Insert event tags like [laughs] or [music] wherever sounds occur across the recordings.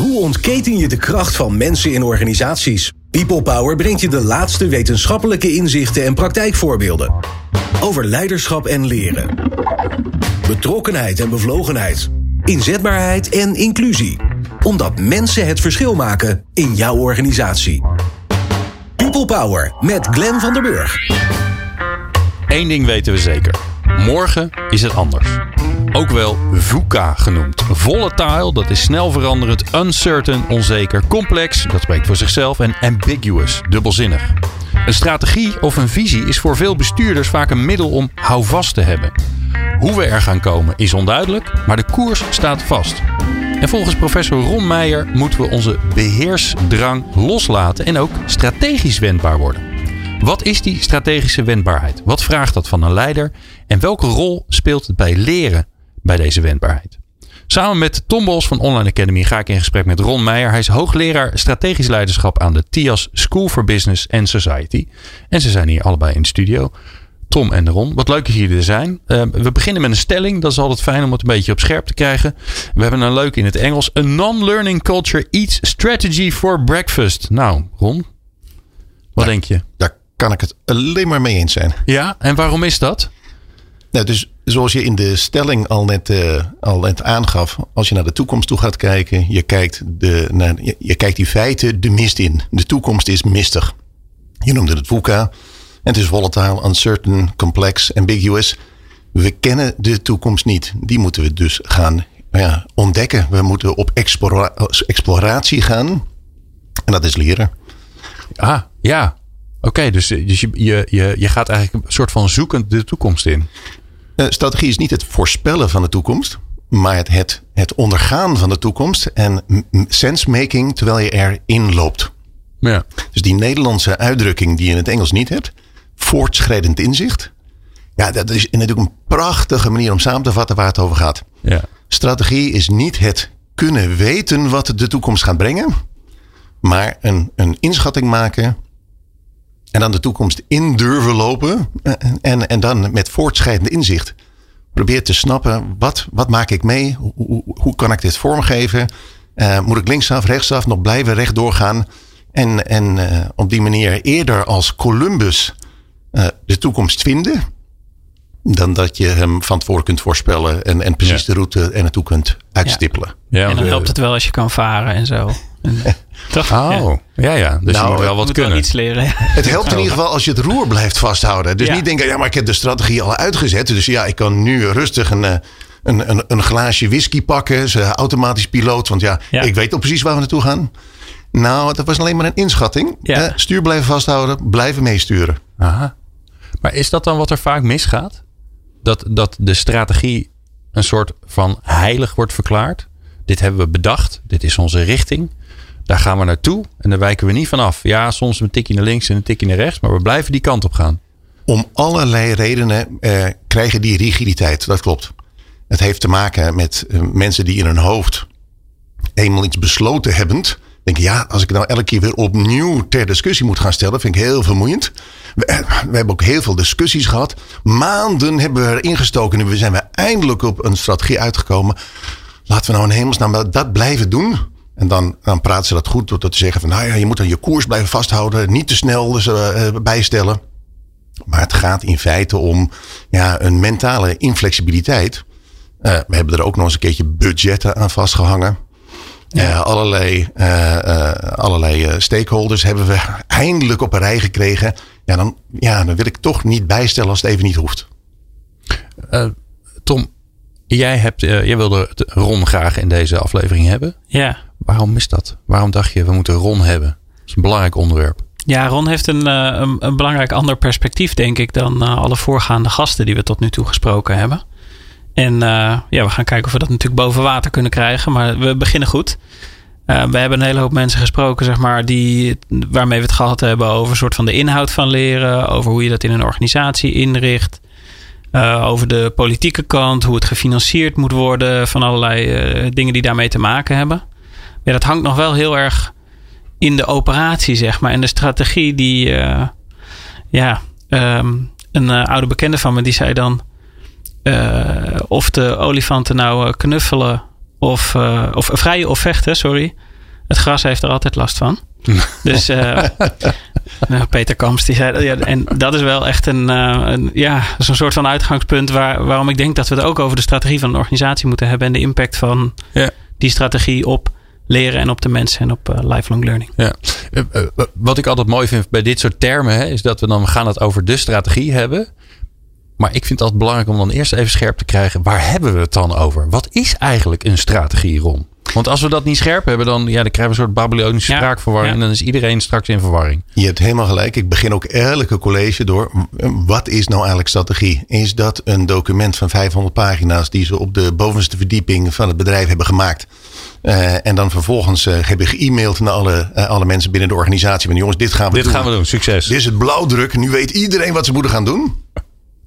Hoe ontketen je de kracht van mensen in organisaties? People Power brengt je de laatste wetenschappelijke inzichten en praktijkvoorbeelden. Over leiderschap en leren. Betrokkenheid en bevlogenheid. Inzetbaarheid en inclusie. Omdat mensen het verschil maken in jouw organisatie. People Power met Glenn van der Burg. Eén ding weten we zeker. Morgen is het anders. Ook wel VUCA genoemd. Volatile, dat is snel veranderend, uncertain, onzeker, complex, dat spreekt voor zichzelf, en ambiguous, dubbelzinnig. Een strategie of een visie is voor veel bestuurders vaak een middel om houvast te hebben. Hoe we er gaan komen is onduidelijk, maar de koers staat vast. En volgens professor Ron Meijer moeten we onze beheersdrang loslaten en ook strategisch wendbaar worden. Wat is die strategische wendbaarheid? Wat vraagt dat van een leider? En welke rol speelt het bij leren bij deze wendbaarheid? Samen met Tom Bos van Online Academy ga ik in gesprek met Ron Meijer. Hij is hoogleraar strategisch leiderschap aan de TIAS School for Business and Society. En ze zijn hier allebei in de studio. Tom en Ron, wat leuk dat jullie er zijn. Uh, we beginnen met een stelling. Dat is altijd fijn om het een beetje op scherp te krijgen. We hebben een leuk in het Engels. A non-learning culture eats strategy for breakfast. Nou, Ron, wat denk je? Daar kan ik het alleen maar mee eens zijn. Ja, en waarom is dat? Nou, dus zoals je in de stelling al net, uh, al net aangaf, als je naar de toekomst toe gaat kijken, je kijkt, de, naar, je, kijkt die feiten de mist in. De toekomst is mistig. Je noemde het VUCA. En het is volatile, uncertain, complex, ambiguous. We kennen de toekomst niet. Die moeten we dus gaan ja, ontdekken. We moeten op explora exploratie gaan. En dat is leren. Ah, ja. Oké, dus, dus je, je, je, je gaat eigenlijk een soort van zoekend de toekomst in. Uh, strategie is niet het voorspellen van de toekomst, maar het, het, het ondergaan van de toekomst en sensemaking terwijl je erin loopt. Ja. Dus die Nederlandse uitdrukking die je in het Engels niet hebt, voortschrijdend inzicht. Ja, dat is natuurlijk een prachtige manier om samen te vatten waar het over gaat. Ja. Strategie is niet het kunnen weten wat de toekomst gaat brengen, maar een, een inschatting maken en dan de toekomst in durven lopen. En, en dan met voortschrijdend inzicht probeer te snappen. Wat, wat maak ik mee? Hoe, hoe kan ik dit vormgeven? Uh, moet ik linksaf, rechtsaf nog blijven recht doorgaan? En, en uh, op die manier eerder als Columbus uh, de toekomst vinden. Dan dat je hem van tevoren kunt voorspellen. En, en precies ja. de route er naartoe kunt uitstippelen. Ja. en dan helpt het wel als je kan varen en zo. [laughs] Toch? Oh, ja, ja. Dus nou, je moet wel wat moet kunnen. Wel iets leren. Het helpt in ieder geval als je het roer blijft vasthouden. Dus ja. niet denken, ja, maar ik heb de strategie al uitgezet. Dus ja, ik kan nu rustig een, een, een, een glaasje whisky pakken. Ze automatisch piloot. Want ja, ja, ik weet al precies waar we naartoe gaan. Nou, dat was alleen maar een inschatting. Ja. Eh, stuur blijven vasthouden, blijven meesturen. Aha. Maar is dat dan wat er vaak misgaat? Dat, dat de strategie een soort van heilig wordt verklaard? Dit hebben we bedacht. Dit is onze richting. Daar gaan we naartoe en daar wijken we niet vanaf. Ja, soms een tikje naar links en een tikje naar rechts, maar we blijven die kant op gaan. Om allerlei redenen eh, krijgen die rigiditeit. Dat klopt. Het heeft te maken met uh, mensen die in hun hoofd eenmaal iets besloten hebben. Denken, ja, als ik nou elke keer weer opnieuw ter discussie moet gaan stellen, vind ik heel vermoeiend. We, we hebben ook heel veel discussies gehad. Maanden hebben we erin gestoken en we zijn we eindelijk op een strategie uitgekomen. Laten we nou in hemelsnaam dat blijven doen. En dan, dan praten ze dat goed door te zeggen van nou ja, je moet dan je koers blijven vasthouden. Niet te snel dus, uh, bijstellen. Maar het gaat in feite om ja, een mentale inflexibiliteit. Uh, we hebben er ook nog eens een keertje budgetten aan vastgehangen. Ja. Uh, allerlei, allerlei stakeholders hebben we [laughs] eindelijk op een rij gekregen. Ja, dan, ja, dan wil ik toch niet bijstellen als het even niet hoeft. Tom, jij, hebt, jij wilde Ron graag in deze aflevering hebben. Ja. Waarom is dat? Waarom dacht je, we moeten Ron hebben? Dat is een belangrijk onderwerp. Ja, Ron heeft een, een, een belangrijk ander perspectief, denk ik, dan uh, alle voorgaande gasten die we tot nu toe gesproken hebben. En uh, ja, we gaan kijken of we dat natuurlijk boven water kunnen krijgen. Maar we beginnen goed. We hebben een hele hoop mensen gesproken, zeg maar, die, waarmee we het gehad hebben over een soort van de inhoud van leren. Over hoe je dat in een organisatie inricht. Over de politieke kant, hoe het gefinancierd moet worden. Van allerlei dingen die daarmee te maken hebben. Ja, dat hangt nog wel heel erg in de operatie, zeg maar. En de strategie die, uh, ja, um, een uh, oude bekende van me, die zei dan, uh, of de olifanten nou knuffelen of, of vrijen of vechten, sorry. Het gras heeft er altijd last van. [laughs] dus nou, Peter Kamps die zei, ja, en dat is wel echt een, een ja, zo'n soort van uitgangspunt waar, waarom ik denk dat we het ook over de strategie van een organisatie moeten hebben en de impact van ja. die strategie op leren en op de mensen en op uh, lifelong learning. Ja. wat ik altijd mooi vind bij dit soort termen hè, is dat we dan we gaan het over de strategie hebben. Maar ik vind het altijd belangrijk om dan eerst even scherp te krijgen. Waar hebben we het dan over? Wat is eigenlijk een strategie, Ron? Want als we dat niet scherp hebben, dan, ja, dan krijgen we een soort Babylonische spraakverwarring. En dan is iedereen straks in verwarring. Je hebt helemaal gelijk. Ik begin ook elke college door. Wat is nou eigenlijk strategie? Is dat een document van 500 pagina's die ze op de bovenste verdieping van het bedrijf hebben gemaakt? Uh, en dan vervolgens uh, heb je ge-mailed naar alle, uh, alle mensen binnen de organisatie. Van jongens, dit gaan we dit doen. Dit gaan we doen, succes. Dit is het blauwdruk. Nu weet iedereen wat ze moeten gaan doen.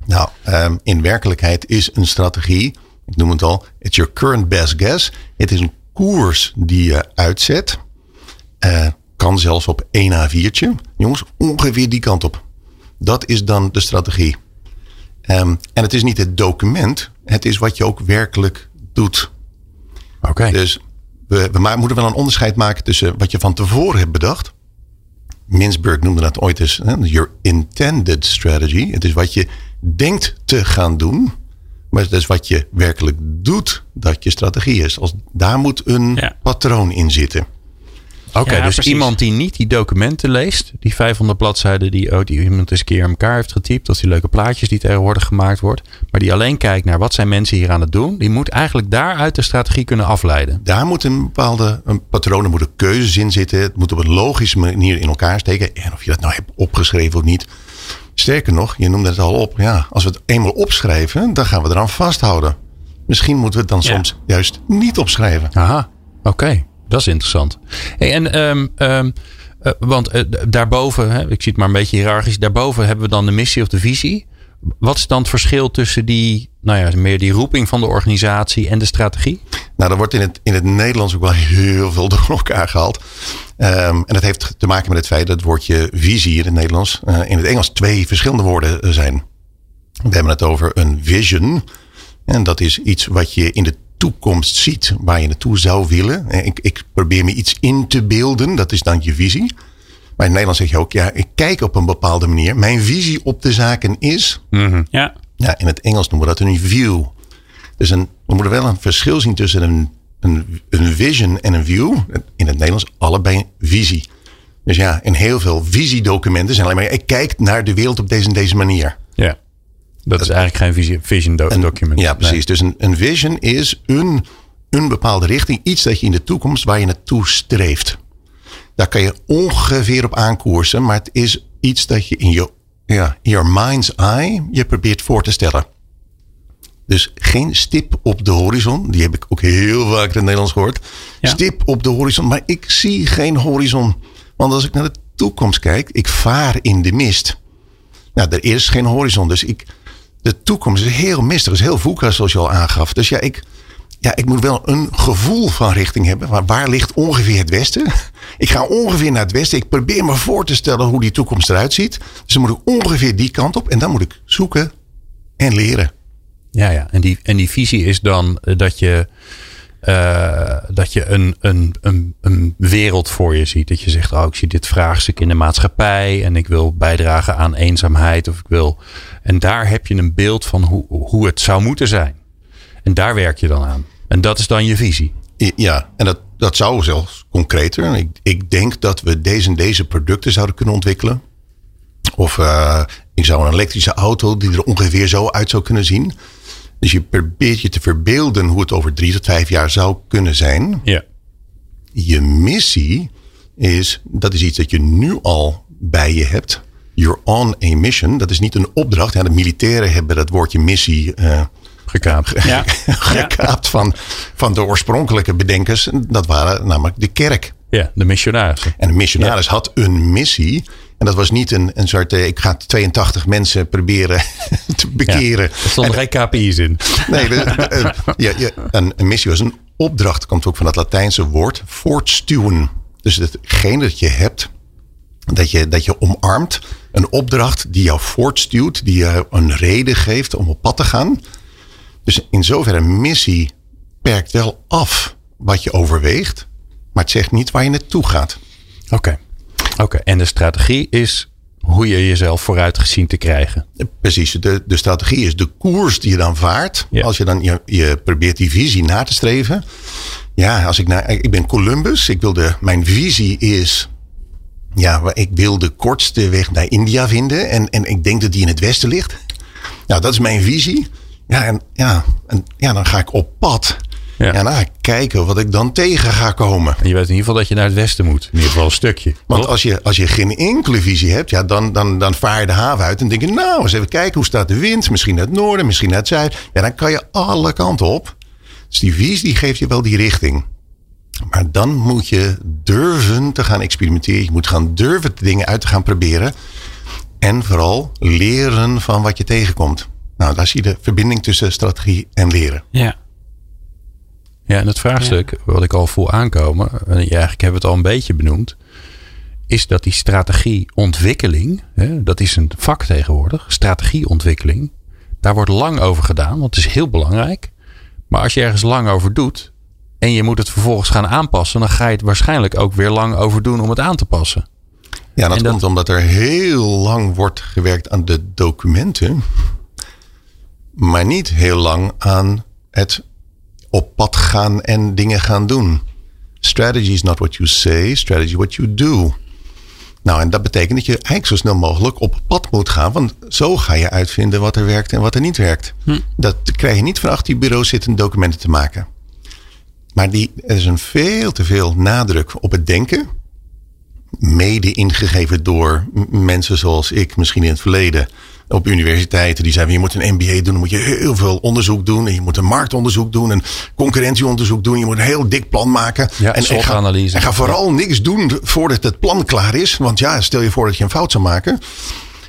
Nou, um, in werkelijkheid is een strategie, ik noem het al, it's your current best guess. Het is een koers die je uitzet. Kan zelfs op 1 A4'tje. Jongens, ongeveer die kant op. Dat is dan de strategie. Um, en het is niet het document, het is wat je ook werkelijk doet. Oké. Okay. Dus we, we moeten wel een onderscheid maken tussen wat je van tevoren hebt bedacht. Minsburg noemde dat ooit eens your intended strategy. Het is wat je denkt te gaan doen. Maar het is wat je werkelijk doet dat je strategie is. Als, daar moet een ja. patroon in zitten. Oké, okay, ja, dus precies. iemand die niet die documenten leest, die 500 bladzijden die, oh, die iemand eens een keer in elkaar heeft getypt, of die leuke plaatjes die tegenwoordig gemaakt wordt, maar die alleen kijkt naar wat zijn mensen hier aan het doen, die moet eigenlijk daaruit de strategie kunnen afleiden. Daar moet een bepaalde een patroon, er moeten keuzes in zitten, het moet op een logische manier in elkaar steken. En of je dat nou hebt opgeschreven of niet. Sterker nog, je noemde het al op, ja, als we het eenmaal opschrijven, dan gaan we eraan vasthouden. Misschien moeten we het dan ja. soms juist niet opschrijven. Aha, oké. Okay. Dat is interessant. En um, um, uh, want uh, daarboven, hè, ik zie het maar een beetje hiërarchisch, daarboven hebben we dan de missie of de visie. Wat is dan het verschil tussen die, nou ja, meer die roeping van de organisatie en de strategie? Nou, dat wordt in het, in het Nederlands ook wel [laughs] heel veel door elkaar gehaald. Um, en dat heeft te maken met het feit dat het woordje visie in het Nederlands, uh, in het Engels twee verschillende woorden zijn. We hebben het over een vision. En dat is iets wat je in de toekomst ziet waar je naartoe zou willen. Ik, ik probeer me iets in te beelden, dat is dan je visie. Maar in Nederland zeg je ook, ja, ik kijk op een bepaalde manier. Mijn visie op de zaken is. Mm -hmm. ja. ja. In het Engels noemen we dat een view. Dus een, we moeten wel een verschil zien tussen een, een, een vision en een view. In het Nederlands allebei visie. Dus ja, in heel veel visiedocumenten zijn alleen maar, ik kijk naar de wereld op deze en deze manier. Dat is eigenlijk geen vision, vision do document. Ja, precies. Nee. Dus een, een vision is een, een bepaalde richting. Iets dat je in de toekomst waar je naartoe streeft. Daar kan je ongeveer op aankoersen. Maar het is iets dat je in je ja, your mind's eye je probeert voor te stellen. Dus geen stip op de horizon. Die heb ik ook heel vaak in het Nederlands gehoord. Ja. Stip op de horizon. Maar ik zie geen horizon. Want als ik naar de toekomst kijk, ik vaar in de mist. Nou, er is geen horizon. Dus ik, de toekomst is heel mistig, is heel VUCA zoals je al aangaf. Dus ja, ik, ja, ik moet wel een gevoel van richting hebben. Waar ligt ongeveer het westen? Ik ga ongeveer naar het westen. Ik probeer me voor te stellen hoe die toekomst eruit ziet. Dus dan moet ik ongeveer die kant op. En dan moet ik zoeken en leren. Ja, ja. En die, en die visie is dan dat je, uh, dat je een, een, een, een wereld voor je ziet. Dat je zegt, oh, ik zie dit vraagstuk in de maatschappij. En ik wil bijdragen aan eenzaamheid. Of ik wil. En daar heb je een beeld van hoe, hoe het zou moeten zijn. En daar werk je dan aan. En dat is dan je visie. Ja, en dat, dat zou zelfs concreter. Ik, ik denk dat we deze en deze producten zouden kunnen ontwikkelen. Of uh, ik zou een elektrische auto die er ongeveer zo uit zou kunnen zien. Dus je probeert je te verbeelden hoe het over drie tot vijf jaar zou kunnen zijn. Ja. Je missie is, dat is iets dat je nu al bij je hebt. You're on a mission. Dat is niet een opdracht. Ja, de militairen hebben dat woordje missie uh, [laughs] gekaapt, ja. gekaapt van, van de oorspronkelijke bedenkers. Dat waren namelijk de kerk. Ja, de missionarissen. En de missionaris ja. had een missie. En dat was niet een, een soort, ik ga 82 mensen proberen [laughs] te bekeren. Ja, er stonden geen KPI's in. Nee, de, [laughs] ja, ja, een, een, missie was een opdracht, komt ook van het Latijnse woord, voortstuwen. Dus hetgene dat je hebt, dat je, dat je omarmt, een opdracht die jou voortstuwt, die jou een reden geeft om op pad te gaan. Dus in zoverre een missie perkt wel af wat je overweegt, maar het zegt niet waar je naartoe gaat. Oké. Oké. En de strategie is hoe je jezelf vooruit gezien te krijgen. Precies. De, de strategie is de koers die je dan vaart. Ja. Als je dan je, je probeert die visie na te streven. Ja, als ik naar, ik ben Columbus. Ik wilde, mijn visie is. Ja, ik wil de kortste weg naar India vinden. En, en ik denk dat die in het westen ligt. Nou, dat is mijn visie. Ja, en, ja, en ja, dan ga ik op pad. Ja. Ja. En ik kijken wat ik dan tegen ga komen. En je weet in ieder geval dat je naar het westen moet. In ieder geval een stukje. Want als je, als je geen enkele visie hebt, ja, dan, dan, dan vaar je de haven uit en denk je, nou, eens even kijken hoe staat de wind. Misschien naar het noorden, misschien naar het zuiden. Ja, dan kan je alle kanten op. Dus die visie die geeft je wel die richting. Maar dan moet je durven te gaan experimenteren. Je moet gaan durven de dingen uit te gaan proberen. En vooral leren van wat je tegenkomt. Nou, daar zie je de verbinding tussen strategie en leren. Ja. Ja, en het vraagstuk wat ik al voel aankomen, en eigenlijk hebben we het al een beetje benoemd, is dat die strategieontwikkeling, hè, dat is een vak tegenwoordig, strategieontwikkeling, daar wordt lang over gedaan, want het is heel belangrijk. Maar als je ergens lang over doet en je moet het vervolgens gaan aanpassen, dan ga je het waarschijnlijk ook weer lang over doen om het aan te passen. Ja, dat, dat- komt omdat er heel lang wordt gewerkt aan de documenten. Maar niet heel lang aan het op pad gaan en dingen gaan doen. Strategy is not what you say, strategy what you do. Nou, en dat betekent dat je eigenlijk zo snel mogelijk op pad moet gaan. Want zo ga je uitvinden wat er werkt en wat er niet werkt. Dat krijg je niet van achter je bureau zitten documenten te maken. Maar die, er is een veel te veel nadruk op het denken mede ingegeven door mensen zoals ik, misschien in het verleden, op universiteiten. Die zeiden: je moet een MBA doen, dan moet je heel veel onderzoek doen. En je moet een marktonderzoek doen, een concurrentieonderzoek doen. Je moet een heel dik plan maken. Ja, en, en, ga, en ga vooral niks doen voordat het plan klaar is. Want ja, stel je voor dat je een fout zou maken.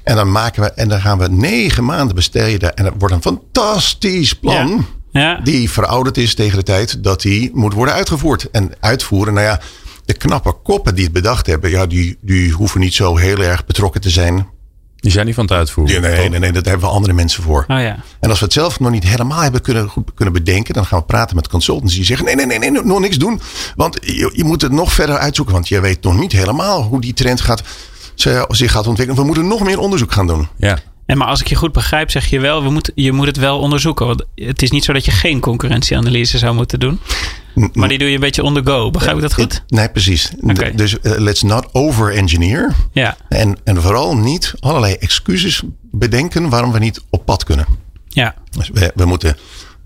En dan, maken we, en dan gaan we negen maanden besteden. En dat wordt een fantastisch plan. Ja. Ja. Die verouderd is tegen de tijd dat die moet worden uitgevoerd. En uitvoeren, nou ja, de knappe koppen die het bedacht hebben, ja, die, die hoeven niet zo heel erg betrokken te zijn. Die zijn niet van het uitvoeren. Nee, nee, nee, nee, dat hebben we andere mensen voor. Oh ja. En als we het zelf nog niet helemaal hebben kunnen, goed kunnen bedenken, dan gaan we praten met consultants die zeggen: nee, nee, nee, nee, nog niks doen. Want je, je moet het nog verder uitzoeken, want je weet nog niet helemaal hoe die trend gaat, zich gaat ontwikkelen. We moeten nog meer onderzoek gaan doen. Ja. En maar als ik je goed begrijp, zeg je wel, we moeten, je moet het wel onderzoeken. Want het is niet zo dat je geen concurrentieanalyse zou moeten doen. Maar die doe je een beetje on the go. Begrijp ik dat goed? Nee, precies. Dus eh, let's not over-engineer. Ja. En, en vooral niet allerlei excuses bedenken waarom we niet op pad kunnen. Ja. Dus we, we moeten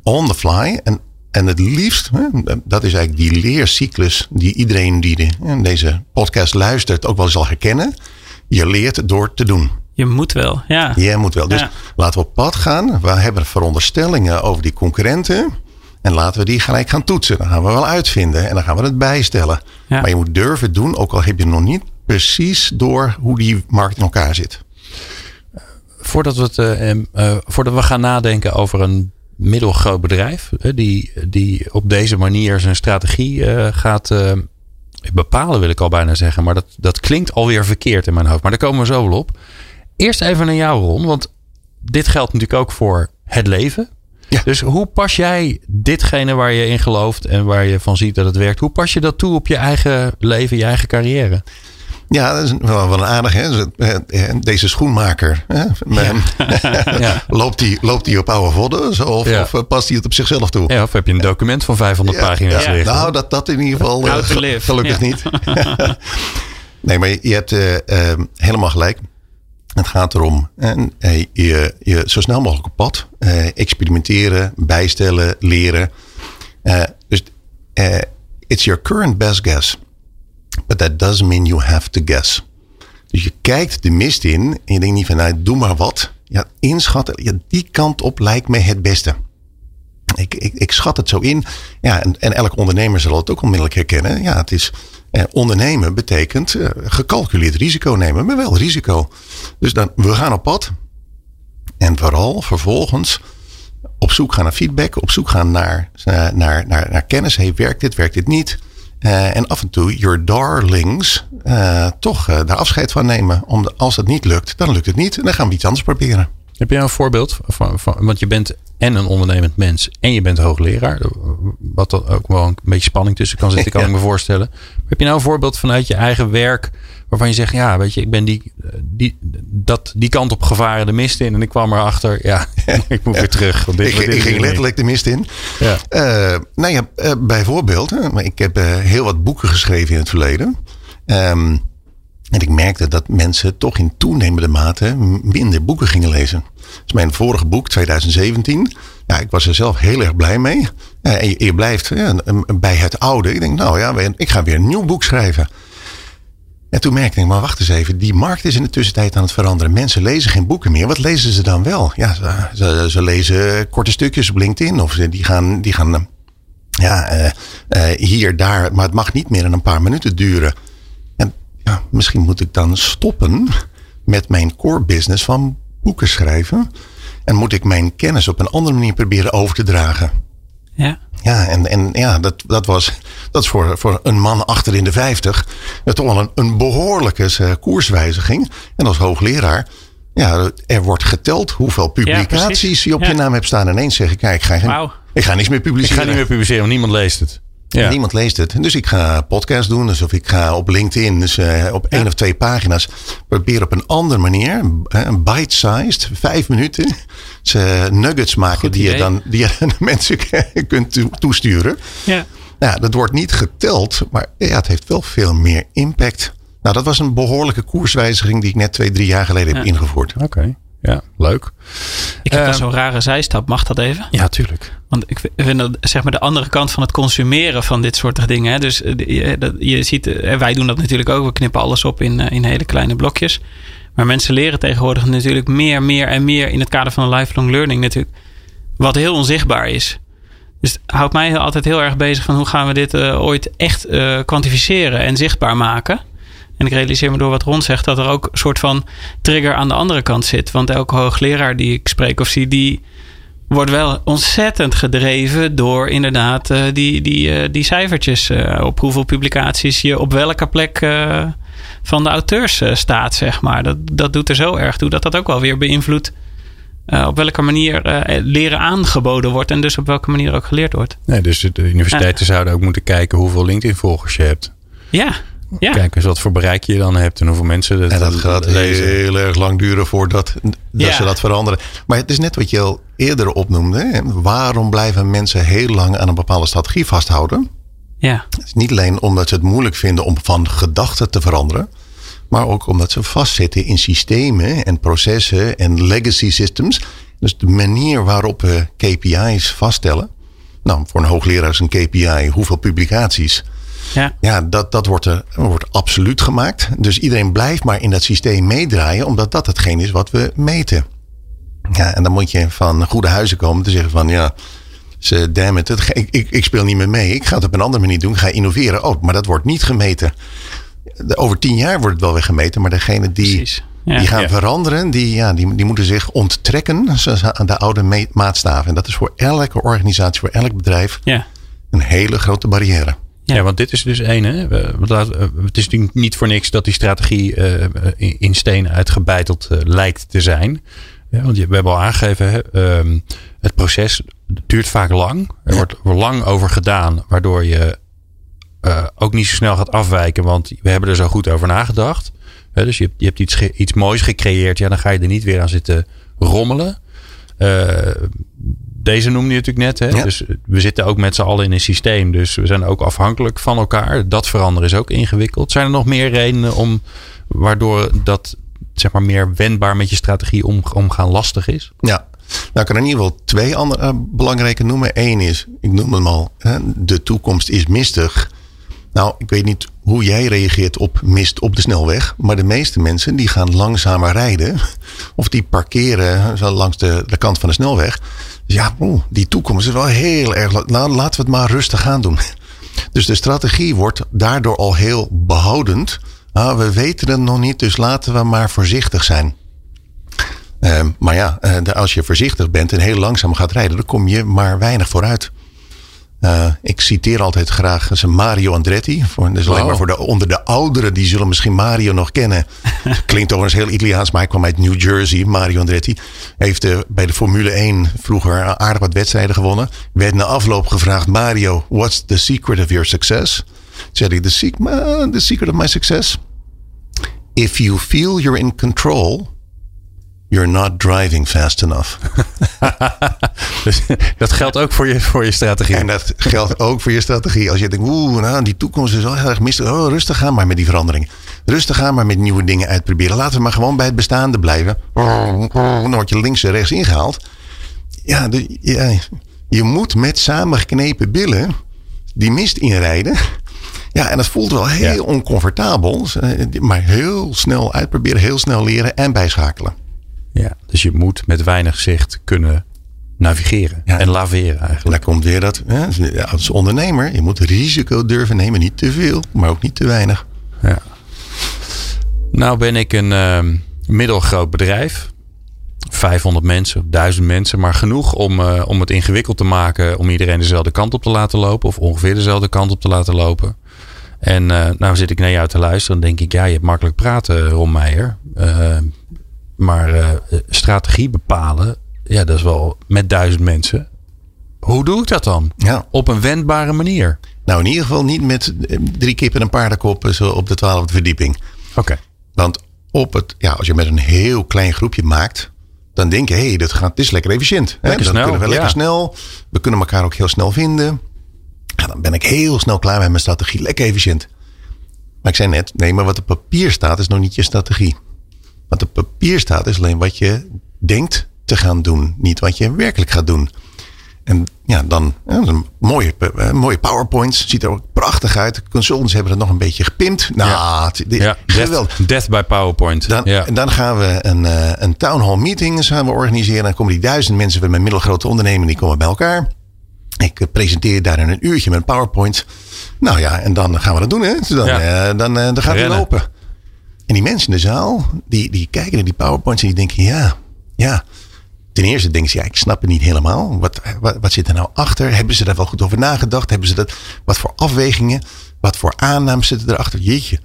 on the fly. En, en het liefst, hè, dat is eigenlijk die leercyclus die iedereen die de, deze podcast luistert ook wel zal herkennen. Je leert door te doen. Je moet wel. Ja. Je moet wel. Dus Ja. laten we op pad gaan. We hebben veronderstellingen over die concurrenten. En laten we die gelijk gaan toetsen. Dan gaan we wel uitvinden en dan gaan we het bijstellen. Ja. Maar je moet durven doen, ook al heb je nog niet precies door hoe die markt in elkaar zit. Voordat we, het, eh, eh, voordat we gaan nadenken over een middelgroot bedrijf eh, die, die op deze manier zijn strategie gaat bepalen, wil ik al bijna zeggen. Maar dat, dat klinkt alweer verkeerd in mijn hoofd. Maar daar komen we zo wel op. Eerst even naar jou, Ron. Want dit geldt natuurlijk ook voor het leven. Ja. Dus hoe pas jij ditgene waar je in gelooft en waar je van ziet dat het werkt, hoe pas je dat toe op je eigen leven, je eigen carrière? Ja, dat is wel, wel aardig. Hè? Eh, Deze schoenmaker. Hè? Ja. [laughs] [laughs] loopt hij loopt die op oude vodden? Of, Ja. of eh, past hij het op zichzelf toe? Ja, of heb je een document van 500 Ja, pagina's ja, liggen? Nou, dat, dat in ieder geval eh, gelukkig Ja. niet. [laughs] nee, maar je, je hebt eh, helemaal gelijk. Het gaat erom en, je, je zo snel mogelijk op pad. eh, experimenteren, bijstellen, leren. Eh, dus eh, it's your current best guess. But that doesn't mean you have to guess. Dus je kijkt de mist in en je denkt niet van nou, doe maar wat. Ja, inschatten, die kant op lijkt me het beste. Ik, ik, ik schat het zo in. Ja, en, en elk ondernemer zal het ook onmiddellijk herkennen. Ja, het is eh, ondernemen betekent eh, gecalculeerd risico nemen, maar wel risico. Dus dan, we gaan op pad. En vooral vervolgens op zoek gaan naar feedback, op zoek gaan naar, eh, naar, naar, naar kennis. Hey, werkt dit, werkt dit niet? Eh, en af en toe your darlings toch eh, daar afscheid van nemen. Om als het niet lukt, dan lukt het niet. En dan gaan we iets anders proberen. Heb jij een voorbeeld? Van, want je bent en een ondernemend mens. En je bent hoogleraar. Wat er ook wel een beetje spanning tussen kan zitten, [laughs] kan ik me voorstellen. Heb je nou een voorbeeld vanuit je eigen werk waarvan je zegt, ja, weet je, ik ben die, die, dat, die kant op gevaren de mist in. En ik kwam erachter, ja, [laughs] [laughs] ik moet weer terug. Want dit, ik, dit ik ging letterlijk de mist in. Ja. Uh, nou ja, bijvoorbeeld, ik heb heel wat boeken geschreven in het verleden. Um, en ik merkte dat mensen toch in toenemende mate minder boeken gingen lezen. Dus mijn vorige boek, 2017. Ja, ik was er zelf heel erg blij mee. En je, blijft ja, bij het oude. Ik denk, nou ja, ik ga weer een nieuw boek schrijven. En toen merkte ik, maar wacht eens even, die markt is in de tussentijd aan het veranderen. Mensen lezen geen boeken meer. Wat lezen ze dan wel? Ja, ze, ze, lezen korte stukjes op LinkedIn of die gaan, die gaan ja, uh, uh, hier, daar. Maar het mag niet meer dan een paar minuten duren. Ja, misschien moet ik dan stoppen met mijn core business van boeken schrijven. En moet ik mijn kennis op een andere manier proberen over te dragen. Ja. Ja, en, en ja, dat, dat was dat is voor, voor een man achter in de vijftig toch wel een, een behoorlijke uh, koerswijziging. En als hoogleraar, ja, er wordt geteld hoeveel publicaties je op je naam hebt staan. En ineens zeg ik, kijk, ik ga, geen, ik ga niks meer publiceren. Ik ga niet meer publiceren, want niemand leest het. Ja. Niemand leest het. Dus ik ga podcast doen. Dus of ik ga op LinkedIn, dus uh, op één of twee pagina's, probeer op een andere manier, een bite-sized, vijf minuten, ze nuggets maken die je dan die je [laughs] aan mensen [laughs] kunt toesturen. Ja. Nou, dat wordt niet geteld, maar ja, het heeft wel veel meer impact. Nou, dat was een behoorlijke koerswijziging die ik net twee, drie jaar geleden heb ingevoerd. Oké. Ja, leuk. Ik heb uh, zo'n rare zijstap. Mag dat even? Ja, tuurlijk. Want ik vind dat zeg maar de andere kant van het consumeren van dit soort dingen. Hè. Dus je, je ziet, wij doen dat natuurlijk ook. We knippen alles op in, in hele kleine blokjes. Maar mensen leren tegenwoordig natuurlijk meer, meer en meer in het kader van een lifelong learning natuurlijk. Wat heel onzichtbaar is. Dus het houdt mij altijd heel erg bezig van hoe gaan we dit uh, ooit echt uh, kwantificeren en zichtbaar maken. En ik realiseer me door wat Ron zegt dat er ook een soort van trigger aan de andere kant zit. Want elke hoogleraar die ik spreek of zie, die wordt wel ontzettend gedreven door inderdaad uh, die, die, die cijfertjes. op hoeveel publicaties je op welke plek van de auteurs staat, zeg maar. Dat, dat doet er zo erg toe dat dat ook wel weer beïnvloedt op welke manier leren aangeboden wordt en dus op welke manier ook geleerd wordt. Nee, dus de universiteiten zouden ook moeten kijken hoeveel LinkedIn-volgers je hebt. Ja. Ja. Kijk eens wat voor bereik je dan hebt en hoeveel mensen dat En dat gaat lezen. heel erg lang duren voordat dat ze dat veranderen. Maar het is net wat je al eerder opnoemde. Waarom blijven mensen heel lang aan een bepaalde strategie vasthouden? Ja. Het is niet alleen omdat ze het moeilijk vinden om van gedachten te veranderen. Maar ook omdat ze vastzitten in systemen en processen en legacy systems. Dus de manier waarop we KPI's vaststellen. Nou, voor een hoogleraar is een KPI hoeveel publicaties. Ja, ja dat, dat wordt, er, wordt absoluut gemaakt. Dus iedereen blijft maar in dat systeem meedraaien, omdat dat hetgeen is wat we meten. Ja, en dan moet je van goede huizen komen te zeggen van ja, ze, damn it, het, ik, ik, ik speel niet meer mee. Ik ga het op een andere manier doen. Ik ga innoveren. Oh, maar dat wordt niet gemeten over tien jaar wordt het wel weer gemeten. Maar degene die, die gaan veranderen, die, ja, die, die moeten zich onttrekken aan de oude maatstaven. En dat is voor elke organisatie, voor elk bedrijf ja. een hele grote barrière. Ja, want dit is dus één. Hè? Het is natuurlijk niet voor niks dat die strategie uh, in steen uitgebeiteld uh, lijkt te zijn. Ja, want we hebben al aangegeven, uh, het proces duurt vaak lang. Er wordt lang over gedaan, waardoor je uh, ook niet zo snel gaat afwijken. Want we hebben er zo goed over nagedacht. dus je, je hebt iets, iets moois gecreëerd. Ja, dan ga je er niet weer aan zitten rommelen. Uh, deze noemde je natuurlijk net. Hè? Dus we zitten ook met z'n allen in een systeem. Dus we zijn ook afhankelijk van elkaar. Dat veranderen is ook ingewikkeld. Zijn er nog meer redenen om waardoor dat zeg maar meer wendbaar met je strategie om, omgaan lastig is? Ja, nou, ik kan er in ieder geval twee andere uh, belangrijke noemen. Eén is, ik noem hem al, hè, de toekomst is mistig. Nou, ik weet niet hoe jij reageert op mist op de snelweg. Maar de meeste mensen die gaan langzamer rijden. Of die parkeren langs de, de kant van de snelweg. Dus ja, die toekomst is wel heel erg. Nou, laten we het maar rustig gaan doen. Dus de strategie wordt daardoor al heel behoudend. Ah, we weten het nog niet, dus laten we maar voorzichtig zijn. Uh, maar ja, uh, als je voorzichtig bent en heel langzaam gaat rijden, dan kom je maar weinig vooruit. Uh, ik citeer altijd graag Mario Andretti. Voor, dus alleen maar voor de, onder de ouderen, die zullen misschien Mario nog kennen. [laughs] Klinkt overigens heel Italiaans, maar hij kwam uit New Jersey. Mario Andretti heeft uh, bij de Formule 1 vroeger aardig wat wedstrijden gewonnen. Werd na afloop gevraagd, Mario, what's the secret of your success? Zei hij, the secret of my success? If you feel you're in control, you're not driving fast enough. [laughs] dus dat geldt ook voor je, voor je strategie. En dat geldt ook voor je strategie. Als je denkt, oeh, nou, die toekomst is wel heel erg mistig. Oh, rustig gaan maar met die verandering. Rustig gaan maar met nieuwe dingen uitproberen. Laten we maar gewoon bij het bestaande blijven. Dan word je links en rechts ingehaald. Ja, de, ja je moet met samengeknepen billen die mist inrijden. Ja, en dat voelt wel heel ja. oncomfortabel. Maar heel snel uitproberen, heel snel leren en bijschakelen. Ja, dus je moet met weinig zicht kunnen navigeren ja. en laveren eigenlijk. Daar komt weer dat, ja, als ondernemer, je moet risico durven nemen. Niet te veel, maar ook niet te weinig. Ja. Nou ben ik een uh, middelgroot bedrijf. 500 mensen, 1000 mensen, maar genoeg om, uh, om het ingewikkeld te maken om iedereen dezelfde kant op te laten lopen of ongeveer dezelfde kant op te laten lopen. En uh, nou zit ik naar jou te luisteren en denk ik, ja, je hebt makkelijk praten, Ron Meijer. Maar uh, strategie bepalen, ja, dat is wel met duizend mensen. Hoe doe ik dat dan? Ja. Op een wendbare manier. Nou, in ieder geval niet met drie kippen en paardenkop zo op de twaalfde verdieping. Oké. Okay. Want op het, ja, als je met een heel klein groepje maakt, dan denk je, hé, hey, dat gaat, dit is lekker efficiënt. Lekker dan snel, kunnen we lekker ja. snel. We kunnen elkaar ook heel snel vinden. Ja, dan ben ik heel snel klaar met mijn strategie. Lekker efficiënt. Maar ik zei net, nee, maar wat op papier staat is nog niet je strategie. Wat op papier staat is alleen wat je denkt te gaan doen. Niet wat je werkelijk gaat doen. En ja, dan een mooie, uh, mooie PowerPoints. Ziet er ook prachtig uit. Consultants hebben het nog een beetje gepimpt. Nou, ja. ja. Death, death by PowerPoint. Dan, ja. Dan gaan we een, uh, een town hall meeting gaan we organiseren. Dan komen die duizend mensen met mijn middelgrote onderneming. Die komen bij elkaar. Ik uh, presenteer daar in een uurtje met een PowerPoint. Nou ja, en dan gaan we dat doen. Hè? Dus dan, ja. dan, dan gaat het lopen. En die mensen in de zaal, die, die kijken naar die PowerPoints en die denken, ja, ja. Ten eerste denken ze, ja, ik snap het niet helemaal. Wat, wat, wat zit er nou achter? Hebben ze daar wel goed over nagedacht? Hebben ze dat, wat voor afwegingen? Wat voor aannames zitten erachter? Jeetje,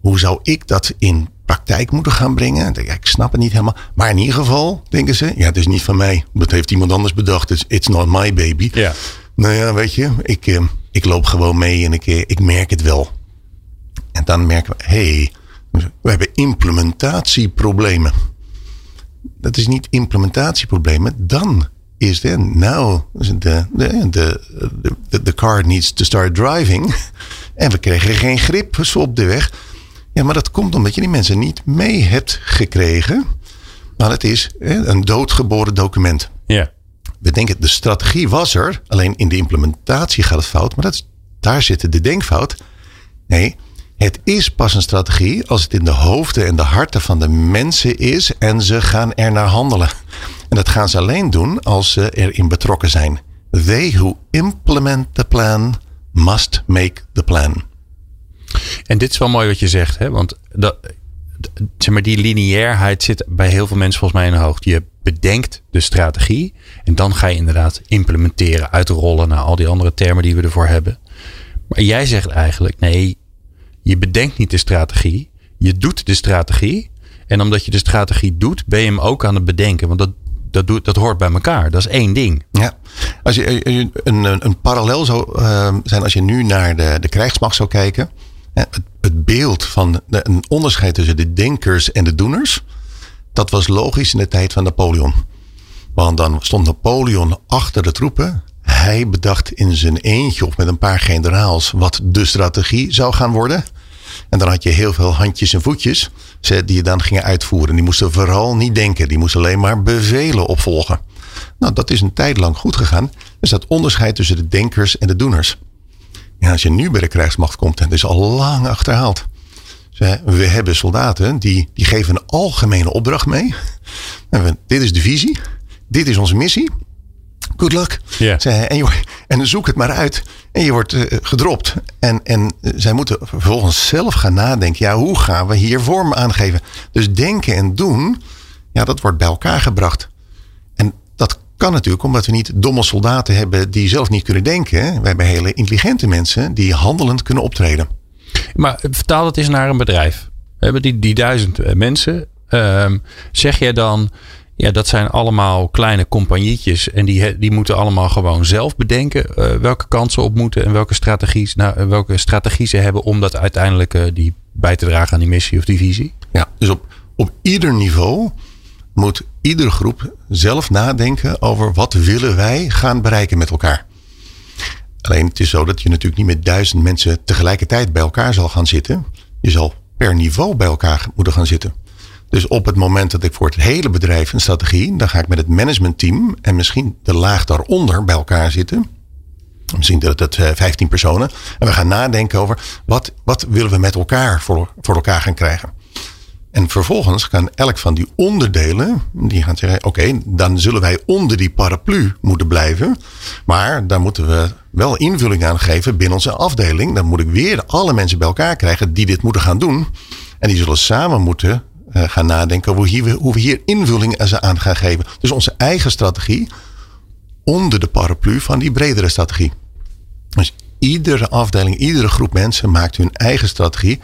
hoe zou ik dat in praktijk moeten gaan brengen? Ja, ik snap het niet helemaal. Maar in ieder geval denken ze, ja, het is niet van mij. Dat heeft iemand anders bedacht. It's, it's not my baby. Ja. Nou ja, weet je, ik, eh, ik loop gewoon mee en ik, eh, ik merk het wel. En dan merken we, hé, hey, we hebben implementatieproblemen. Dat is niet implementatieproblemen. Dan is het, nou, de, de, de, de car needs to start driving. En we kregen geen grip op de weg. Ja, maar dat komt omdat je die mensen niet mee hebt gekregen. Maar het is een doodgeboren document. Ja. We denken, de strategie was er. Alleen in de implementatie gaat het fout. Maar dat is, daar zit de denkfout. Nee, het is pas een strategie als het in de hoofden en de harten van de mensen is en ze gaan er naar handelen. En dat gaan ze alleen doen als ze erin betrokken zijn. They who implement the plan must make the plan. En dit is wel mooi wat je zegt, hè? want dat, zeg maar, die lineairheid zit bij heel veel mensen volgens mij in de hoogte. Je bedenkt de strategie en dan ga je inderdaad implementeren, uitrollen naar al die andere termen die we ervoor hebben. Maar jij zegt eigenlijk, nee, je bedenkt niet de strategie. Je doet de strategie. En omdat je de strategie doet, ben je hem ook aan het bedenken. Want dat, dat, doet, dat hoort bij elkaar. Dat is één ding. Ja, als je, een, een, parallel zou uh, zijn als je nu naar de, de krijgsmacht zou kijken. Het, het beeld van een onderscheid tussen de denkers en de doeners. Dat was logisch in de tijd van Napoleon. Want dan stond Napoleon achter de troepen. Hij bedacht in zijn eentje of met een paar generaals wat de strategie zou gaan worden. En dan had je heel veel handjes en voetjes die je dan gingen uitvoeren. Die moesten vooral niet denken. Die moesten alleen maar bevelen opvolgen. Nou, dat is een tijd lang goed gegaan. Dus dat onderscheid tussen de denkers en de doeners. Ja, als je nu bij de krijgsmacht komt, dat is al lang achterhaald. We hebben soldaten die, die geven een algemene opdracht mee. Dit is de visie. Dit is onze missie. Good luck. Yeah. En, je, en zoek het maar uit. En je wordt uh, gedropt. En, en zij moeten vervolgens zelf gaan nadenken. Ja, hoe gaan we hier vorm aangeven? Dus denken en doen, ja, dat wordt bij elkaar gebracht. En dat kan natuurlijk omdat we niet domme soldaten hebben die zelf niet kunnen denken. We hebben hele intelligente mensen die handelend kunnen optreden. Maar vertaal dat eens naar een bedrijf. We hebben die, die duizend eh, mensen. Ehm, zeg jij dan, ja, dat zijn allemaal kleine compagnietjes. En die, die moeten allemaal gewoon zelf bedenken uh, welke kansen op moeten en welke strategie, nou, welke strategie ze hebben om dat uiteindelijk uh, die bij te dragen aan die missie of die visie? Ja, dus op, op ieder niveau moet iedere groep zelf nadenken over wat willen wij gaan bereiken met elkaar. Alleen het is zo dat je natuurlijk niet met duizend mensen tegelijkertijd bij elkaar zal gaan zitten. Je zal per niveau bij elkaar moeten gaan zitten. Dus op het moment dat ik voor het hele bedrijf een strategie, dan ga ik met het managementteam en misschien de laag daaronder bij elkaar zitten. Misschien dat het 15 personen. En we gaan nadenken over wat, wat willen we met elkaar voor, voor elkaar gaan krijgen. En vervolgens kan elk van die onderdelen, die gaan zeggen: oké, dan zullen wij onder die paraplu moeten blijven. Maar daar moeten we wel invulling aan geven binnen onze afdeling. Dan moet ik weer alle mensen bij elkaar krijgen die dit moeten gaan doen. En die zullen samen moeten gaan nadenken hoe we, hier invulling aan gaan geven. Dus onze eigen strategie onder de paraplu van die bredere strategie. Dus iedere afdeling, iedere groep mensen maakt hun eigen strategie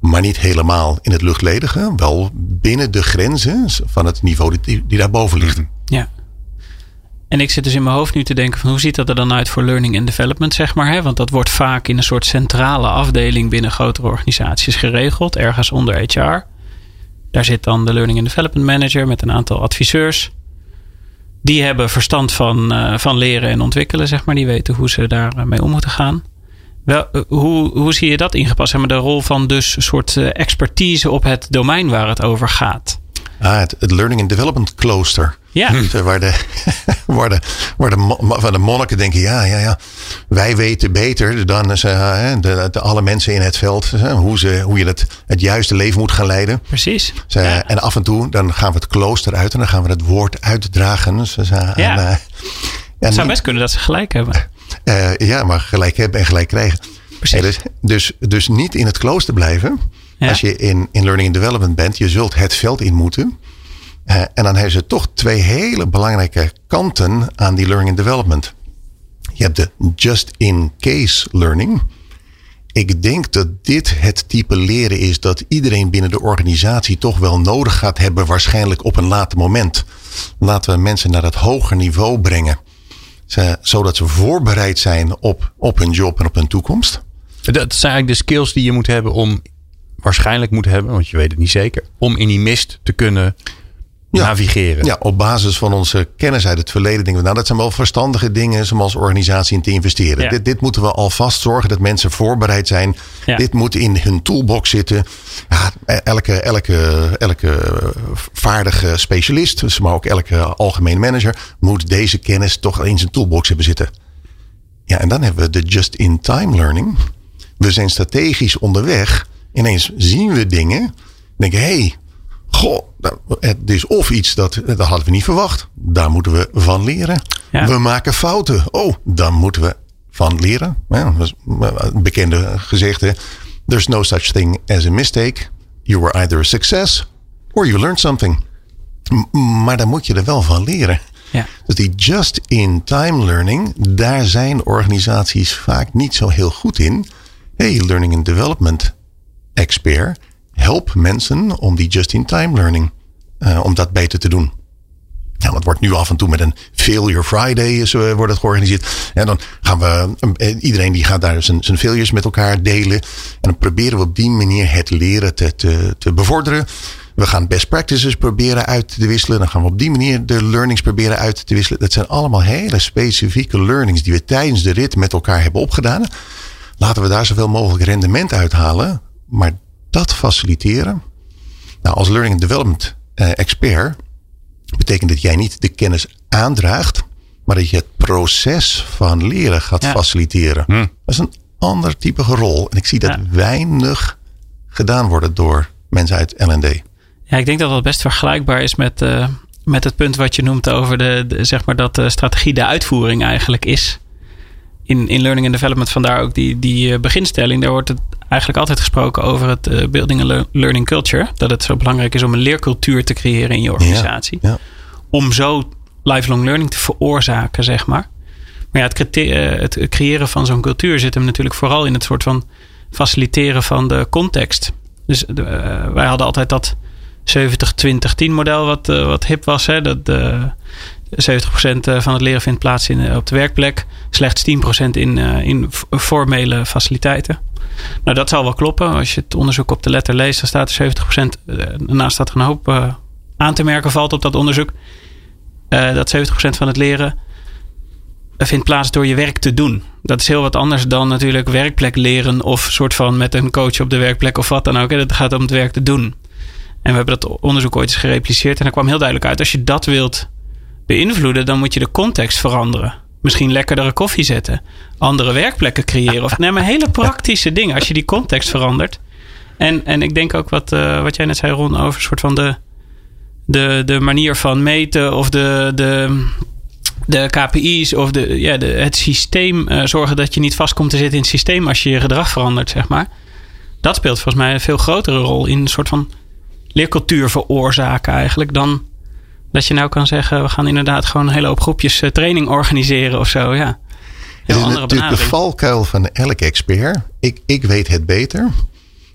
maar niet helemaal in het luchtledige. Wel binnen de grenzen van het niveau die, daarboven ligt. Ja. En ik zit dus in mijn hoofd nu te denken van hoe ziet dat er dan uit voor learning and development, zeg maar. Hè? Want dat wordt vaak in een soort centrale afdeling binnen grotere organisaties geregeld, ergens onder HR. Daar zit dan de learning and development manager met een aantal adviseurs. Die hebben verstand van, uh, van leren en ontwikkelen, zeg maar. Die weten hoe ze daarmee om moeten gaan. Wel, eh, hoe, hoe zie je dat ingepast? Zeg maar, de rol van dus een soort eh, expertise op het domein waar het over gaat. Ah, het, het Learning and Development Cloister. Ja. Waar, de, waar, de, waar, de, waar de monniken denken, ja, ja, ja, wij weten beter dan uh, de, de, alle mensen in het veld. hoe, ze, hoe je het, het juiste leven moet gaan leiden. Precies. Ze, ja. En af en toe dan gaan we het klooster uit en dan gaan we het woord uitdragen. Ze, ja. Uh, het zou best kunnen dat ze gelijk hebben. Uh, [laughs] ja, maar gelijk hebben en gelijk krijgen. Precies. dus, dus, dus niet in het klooster blijven. Ja. Als je in, in learning and development bent, je zult het veld in moeten. Uh, en dan hebben ze toch twee hele belangrijke kanten aan die learning and development. Je hebt de just in case learning. Ik denk dat dit het type leren is dat iedereen binnen de organisatie toch wel nodig gaat hebben, waarschijnlijk op een later moment. Laten we mensen naar dat hoger niveau brengen. Zodat ze voorbereid zijn op, op hun job en op hun toekomst. Dat zijn eigenlijk de skills die je moet hebben om, waarschijnlijk moet hebben, want je weet het niet zeker, om in die mist te kunnen ja. navigeren. Ja, op basis van onze kennis uit het verleden denken we, nou dat zijn wel verstandige dingen om als organisatie in te investeren. Ja. Dit, dit moeten we alvast zorgen dat mensen voorbereid zijn. Ja. Dit moet in hun toolbox zitten. Ja, elke, elke, elke vaardige specialist, dus maar ook elke algemene manager, moet deze kennis toch in zijn toolbox hebben zitten. Ja, en dan hebben we de just-in-time learning. We zijn strategisch onderweg. Ineens zien we dingen. Denken, hé, hey, Goh, het is of iets dat, dat hadden we niet verwacht. Daar moeten we van leren. Ja. We maken fouten. Oh, dan moeten we van leren. Ja, dat is een bekende gezegde. There's no such thing as a mistake. You were either a success or you learned something. M maar dan moet je er wel van leren. Ja. Dus die just-in-time learning, daar zijn organisaties vaak niet zo heel goed in. Hey, learning and development expert help mensen om die just-in-time learning, uh, om dat beter te doen. Ja, dat wordt nu af en toe met een Failure Friday is, uh, wordt het georganiseerd. En dan gaan we, uh, iedereen die gaat daar zijn, zijn failures met elkaar delen. En dan proberen we op die manier het leren te, te, te bevorderen. We gaan best practices proberen uit te wisselen. Dan gaan we op die manier de learnings proberen uit te wisselen. Dat zijn allemaal hele specifieke learnings die we tijdens de rit met elkaar hebben opgedaan. Laten we daar zoveel mogelijk rendement uithalen. Maar dat faciliteren. Nou, als learning and development uh, expert betekent dat jij niet de kennis aandraagt, maar dat je het proces van leren gaat Ja. faciliteren. Hm. Dat is een ander type rol. En ik zie dat Ja. weinig gedaan worden door mensen uit L&D. Ja, ik denk dat dat best vergelijkbaar is met, eh, met het punt wat je noemt over de, de- zeg maar dat de strategie de uitvoering eigenlijk is. In, in learning and development, vandaar ook die, die eh, beginstelling. Daar wordt het eigenlijk altijd gesproken over het eh, building a lear- learning culture. Dat het zo belangrijk is om een leercultuur te creëren in je organisatie. Ja. Om zo lifelong learning te veroorzaken, zeg maar. Maar ja, het, het creëren van zo'n cultuur zit hem natuurlijk vooral in het soort van faciliteren van de context. Dus wij hadden altijd dat 70-20-10 model wat, wat hip was. Hè? Dat de, 70% van het leren vindt plaats in, op de werkplek. Slechts 10% in, in formele faciliteiten. Nou, dat zal wel kloppen. Als je het onderzoek op de letter leest, dan staat er 70%. Daarnaast staat er een hoop aan te merken valt op dat onderzoek. dat 70% van het leren vindt plaats door je werk te doen. Dat is heel wat anders dan natuurlijk werkplek leren of soort van met een coach op de werkplek of wat dan ook. Het gaat om het werk te doen. En we hebben dat onderzoek ooit eens gerepliceerd en er kwam heel duidelijk uit: als je dat wilt beïnvloeden, dan moet je de context veranderen. Misschien lekkerdere koffie zetten, andere werkplekken creëren. Of nee, maar hele praktische dingen. Als je die context verandert. En, en ik denk ook wat, uh, wat jij net zei, Ron, over een soort van de, de, de manier van meten of de, de, de KPI's of de, ja, de, het systeem uh, zorgen dat je niet vast komt te zitten in het systeem als je je gedrag verandert, zeg maar. Dat speelt volgens mij een veel grotere rol in een soort van leercultuur veroorzaken eigenlijk dan dat je nou kan zeggen, we gaan inderdaad gewoon een hele hoop groepjes uh, training organiseren of zo. Ja. Het is natuurlijk de valkuil van elke expert. Ik, ik weet het beter.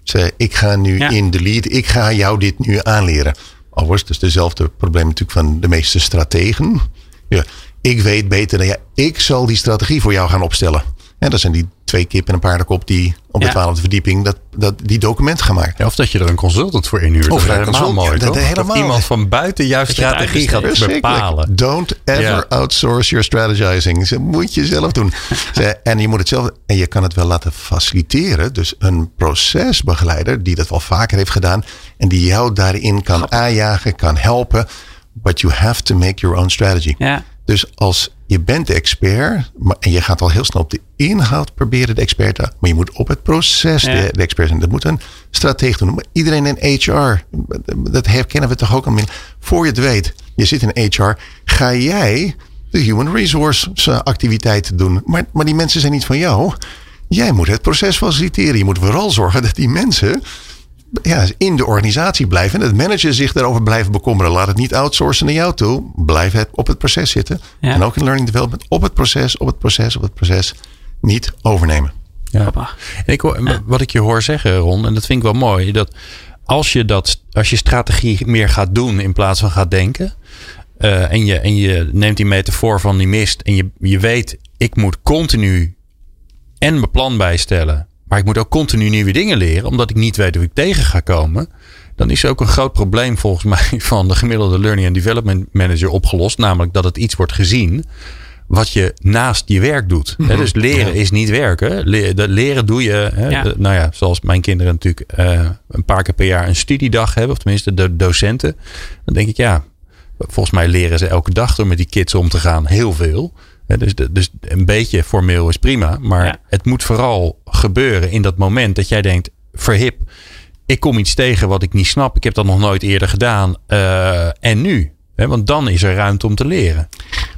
Ze, ik ga nu in de lead, ik ga jou dit nu aanleren. Overigens, het is dezelfde probleem natuurlijk van de meeste strategen. Ja, ik weet beter dan jij. Ik zal die strategie voor jou gaan opstellen. En dat zijn die twee kippen en een paardenkop die op de twaalfde verdieping dat, dat, die document gaan maken. Ja, of dat je er een consultant voor inhuurt. Of dat is helemaal mooi, dat, helemaal. iemand van buiten juist strategie gaat bepalen. Don't ever outsource your strategizing. Dat moet je zelf doen. [laughs] en je moet het zelf en je kan het wel laten faciliteren. Dus een procesbegeleider die dat wel vaker heeft gedaan en die jou daarin kan aanjagen, kan helpen. But you have to make your own strategy. Ja. Dus als je bent de expert en je gaat al heel snel op de inhoud proberen de expert te maar je moet op het proces de, de, expert zijn. Dat moet een stratege doen. Maar iedereen in HR, dat herkennen we toch ook al. Voor je het weet, je zit in HR, ga jij de human resource activiteiten doen. Maar, maar die mensen zijn niet van jou. Jij moet het proces faciliteren. Je moet vooral zorgen dat die mensen ja, in de organisatie blijven. En het manager zich daarover blijven bekommeren. Laat het niet outsourcen naar jou toe. Blijf het op het proces zitten. En ook in learning development op het proces, op het proces, op het proces. Niet overnemen. Ja. En ik, wat ik je hoor zeggen, Ron, en dat vind ik wel mooi. Dat als je, dat, als je strategie meer gaat doen in plaats van gaat denken. Uh, en, je, en je neemt die metafoor van die mist. En je, je weet, ik moet continu en mijn plan bijstellen maar ik moet ook continu nieuwe dingen leren, omdat ik niet weet hoe ik tegen ga komen. Dan is er ook een groot probleem volgens mij [laughs] van de gemiddelde Learning and Development Manager opgelost. Namelijk dat het iets wordt gezien wat je naast je werk doet. Mhm. Dus leren is niet werken. Leren doe je, nou ja, zoals mijn kinderen natuurlijk uh, een paar keer per jaar een studiedag hebben. Of tenminste de docenten. Dan denk ik, ja, volgens mij leren ze elke dag door met die kids om te gaan. Heel veel. Dus, dus een beetje formeel is prima. Maar het moet vooral gebeuren in dat moment dat jij denkt: verhip, ik kom iets tegen wat ik niet snap. Ik heb dat nog nooit eerder gedaan. Uh, en nu? Want dan is er ruimte om te leren.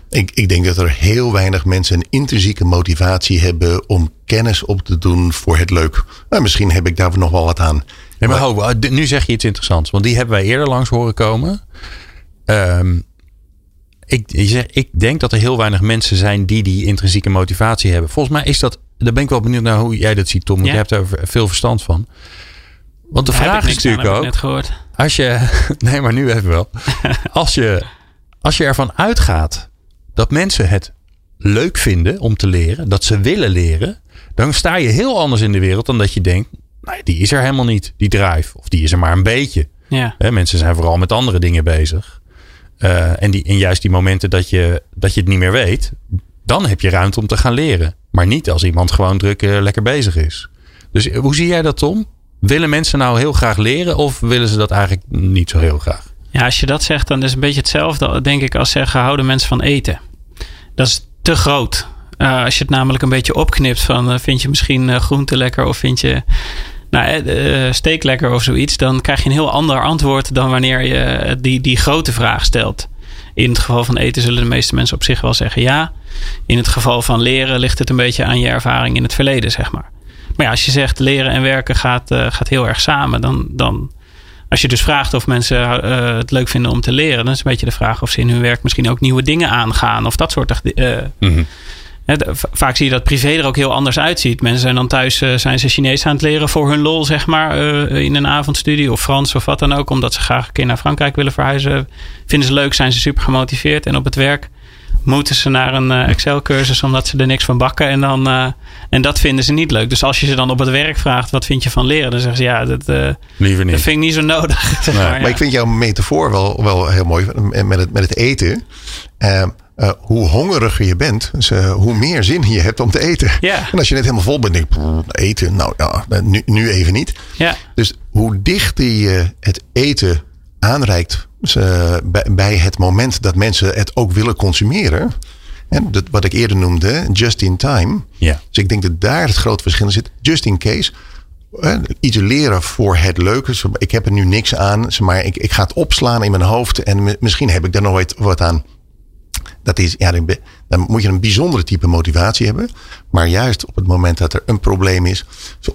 Ik, ik denk dat er heel weinig mensen een intrinsieke motivatie hebben om kennis op te doen voor het leuk. Maar misschien heb ik daar nog wel wat aan. maar, maar nu zeg je iets interessants. Want die hebben wij eerder langs horen komen. Um, ik, ik denk dat er heel weinig mensen zijn die die intrinsieke motivatie hebben. Volgens mij is dat, daar ben ik wel benieuwd naar hoe jij dat ziet, Tom. Want je hebt er veel verstand van. Want de vraag is natuurlijk ook. Net gehoord. Als je, [laughs] nee, maar nu even wel. [laughs] als, je, als je ervan uitgaat dat mensen het leuk vinden om te leren, dat ze willen leren, dan sta je heel anders in de wereld dan dat je denkt, nou, die is er helemaal niet, die drive. Of die is er maar een beetje. Ja. mensen zijn vooral met andere dingen bezig. Uh, en, die, en juist die momenten dat je, dat je het niet meer weet, dan heb je ruimte om te gaan leren. Maar niet als iemand gewoon druk uh, lekker bezig is. Dus eh, hoe zie jij dat, Tom? Willen mensen nou heel graag leren of willen ze dat eigenlijk niet zo heel graag? Ja, als je dat zegt, dan is het een beetje hetzelfde, denk ik, als zeggen: houden mensen van eten. Dat is te groot. Uh, als je het namelijk een beetje opknipt van vind je misschien groente lekker of vind je nou, uh, steek lekker of zoiets, dan krijg je een heel ander antwoord dan wanneer je die, die grote vraag stelt. In het geval van eten zullen de meeste mensen op zich wel zeggen ja. In het geval van leren ligt het een beetje aan je ervaring in het verleden, zeg maar. Maar ja, als je zegt leren en werken gaat, uh, gaat heel erg samen, dan, dan als je dus vraagt of mensen uh, het leuk vinden om te leren, dan is een beetje de vraag of ze in hun werk misschien ook nieuwe dingen aangaan of dat soort uh, mm vaak zie je dat privé er ook heel anders uitziet. Mensen zijn dan thuis uh, zijn ze Chinees aan het leren voor hun lol, zeg maar, uh, in een avondstudie of Frans of wat dan ook, omdat ze graag een keer naar Frankrijk willen verhuizen. Vinden ze leuk, zijn ze super gemotiveerd en op het werk moeten ze naar een uh, Excel-cursus omdat ze er niks van bakken. En, dan, uh, en dat vinden ze niet leuk. Dus als je ze dan op het werk vraagt, wat vind je van leren? Dan zeggen ze, ja, dat, uh, Liever niet. dat vind ik niet zo nodig. [laughs] Maar, maar, ik vind jouw metafoor wel, wel heel mooi met het, met het eten. Uh, hoe hongeriger je bent, dus, uh, hoe meer zin je hebt om te eten. En als je net helemaal vol bent, denk je, eten, nou ja, nu, nu even niet. Ja. Dus hoe dichter je het eten aanreikt uh, bij, bij, het moment dat mensen het ook willen consumeren. En dat, wat ik eerder noemde, just in time. Ja. Dus ik denk dat daar het grote verschil in zit. Just in case. Iets leren voor het leuke. Ik heb er nu niks aan, maar ik, ik ga het opslaan in mijn hoofd. En misschien heb ik daar nooit wat aan dat is, ja, dan moet je een bijzondere type motivatie hebben. Maar juist op het moment dat er een probleem is.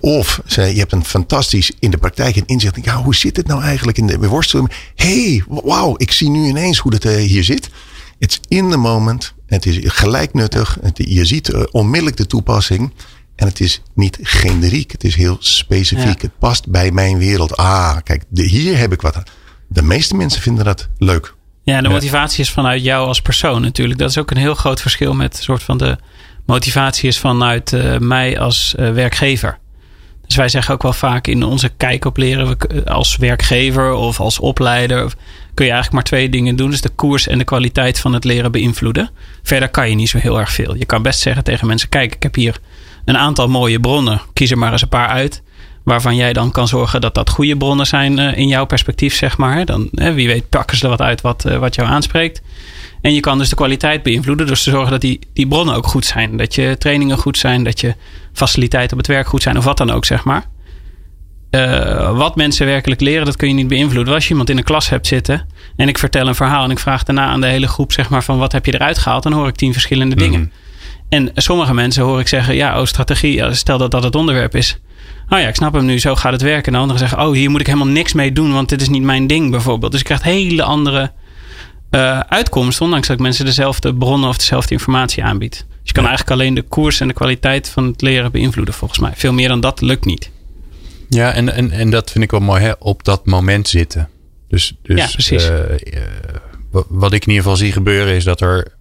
Of je hebt een fantastisch in de praktijk een inzicht. Ja, hoe zit het nou eigenlijk in de worsteling? hey, wauw, ik zie nu ineens hoe dat hier zit. Het is in the moment. Het is gelijk nuttig. je ziet onmiddellijk de toepassing. En het is niet generiek. Het is heel specifiek. Het past bij mijn wereld. Ah, kijk, hier heb ik wat. De meeste mensen vinden dat leuk. Ja, de motivatie is vanuit jou als persoon natuurlijk. Dat is ook een heel groot verschil met soort van de motivatie is vanuit uh, mij als uh, werkgever. Dus wij zeggen ook wel vaak in onze kijk op leren, als werkgever of als opleider, kun je eigenlijk maar twee dingen doen. Dus de koers en de kwaliteit van het leren beïnvloeden. Verder kan je niet zo heel erg veel. Je kan best zeggen tegen mensen: kijk, ik heb hier een aantal mooie bronnen. Kies er maar eens een paar uit waarvan jij dan kan zorgen dat dat goede bronnen zijn uh, in jouw perspectief, zeg maar. Dan, wie weet, pakken ze er wat uit wat, uh, wat jou aanspreekt. En je kan dus de kwaliteit beïnvloeden door te zorgen dat die, die bronnen ook goed zijn. Dat je trainingen goed zijn, dat je faciliteiten op het werk goed zijn, of wat dan ook, zeg maar. wat mensen werkelijk leren, dat kun je niet beïnvloeden. Als je iemand in een klas hebt zitten en ik vertel een verhaal en ik vraag daarna aan de hele groep, zeg maar, van wat heb je eruit gehaald, dan hoor ik tien verschillende mm. dingen. En sommige mensen hoor ik zeggen, ja, oh, strategie, stel dat dat het onderwerp is oh ja, ik snap hem nu, zo gaat het werken. En de anderen zeggen, oh, hier moet ik helemaal niks mee doen, want dit is niet mijn ding bijvoorbeeld. Dus je krijgt hele andere uh, uitkomsten, ondanks dat ik mensen dezelfde bronnen of dezelfde informatie aanbied. Dus je kan eigenlijk alleen de koers en de kwaliteit van het leren beïnvloeden, volgens mij. Veel meer dan dat lukt niet. Ja, en, en, en dat vind ik wel mooi, hè? op dat moment zitten. Dus, dus ja, precies. Uh, wat ik in ieder geval zie gebeuren is dat er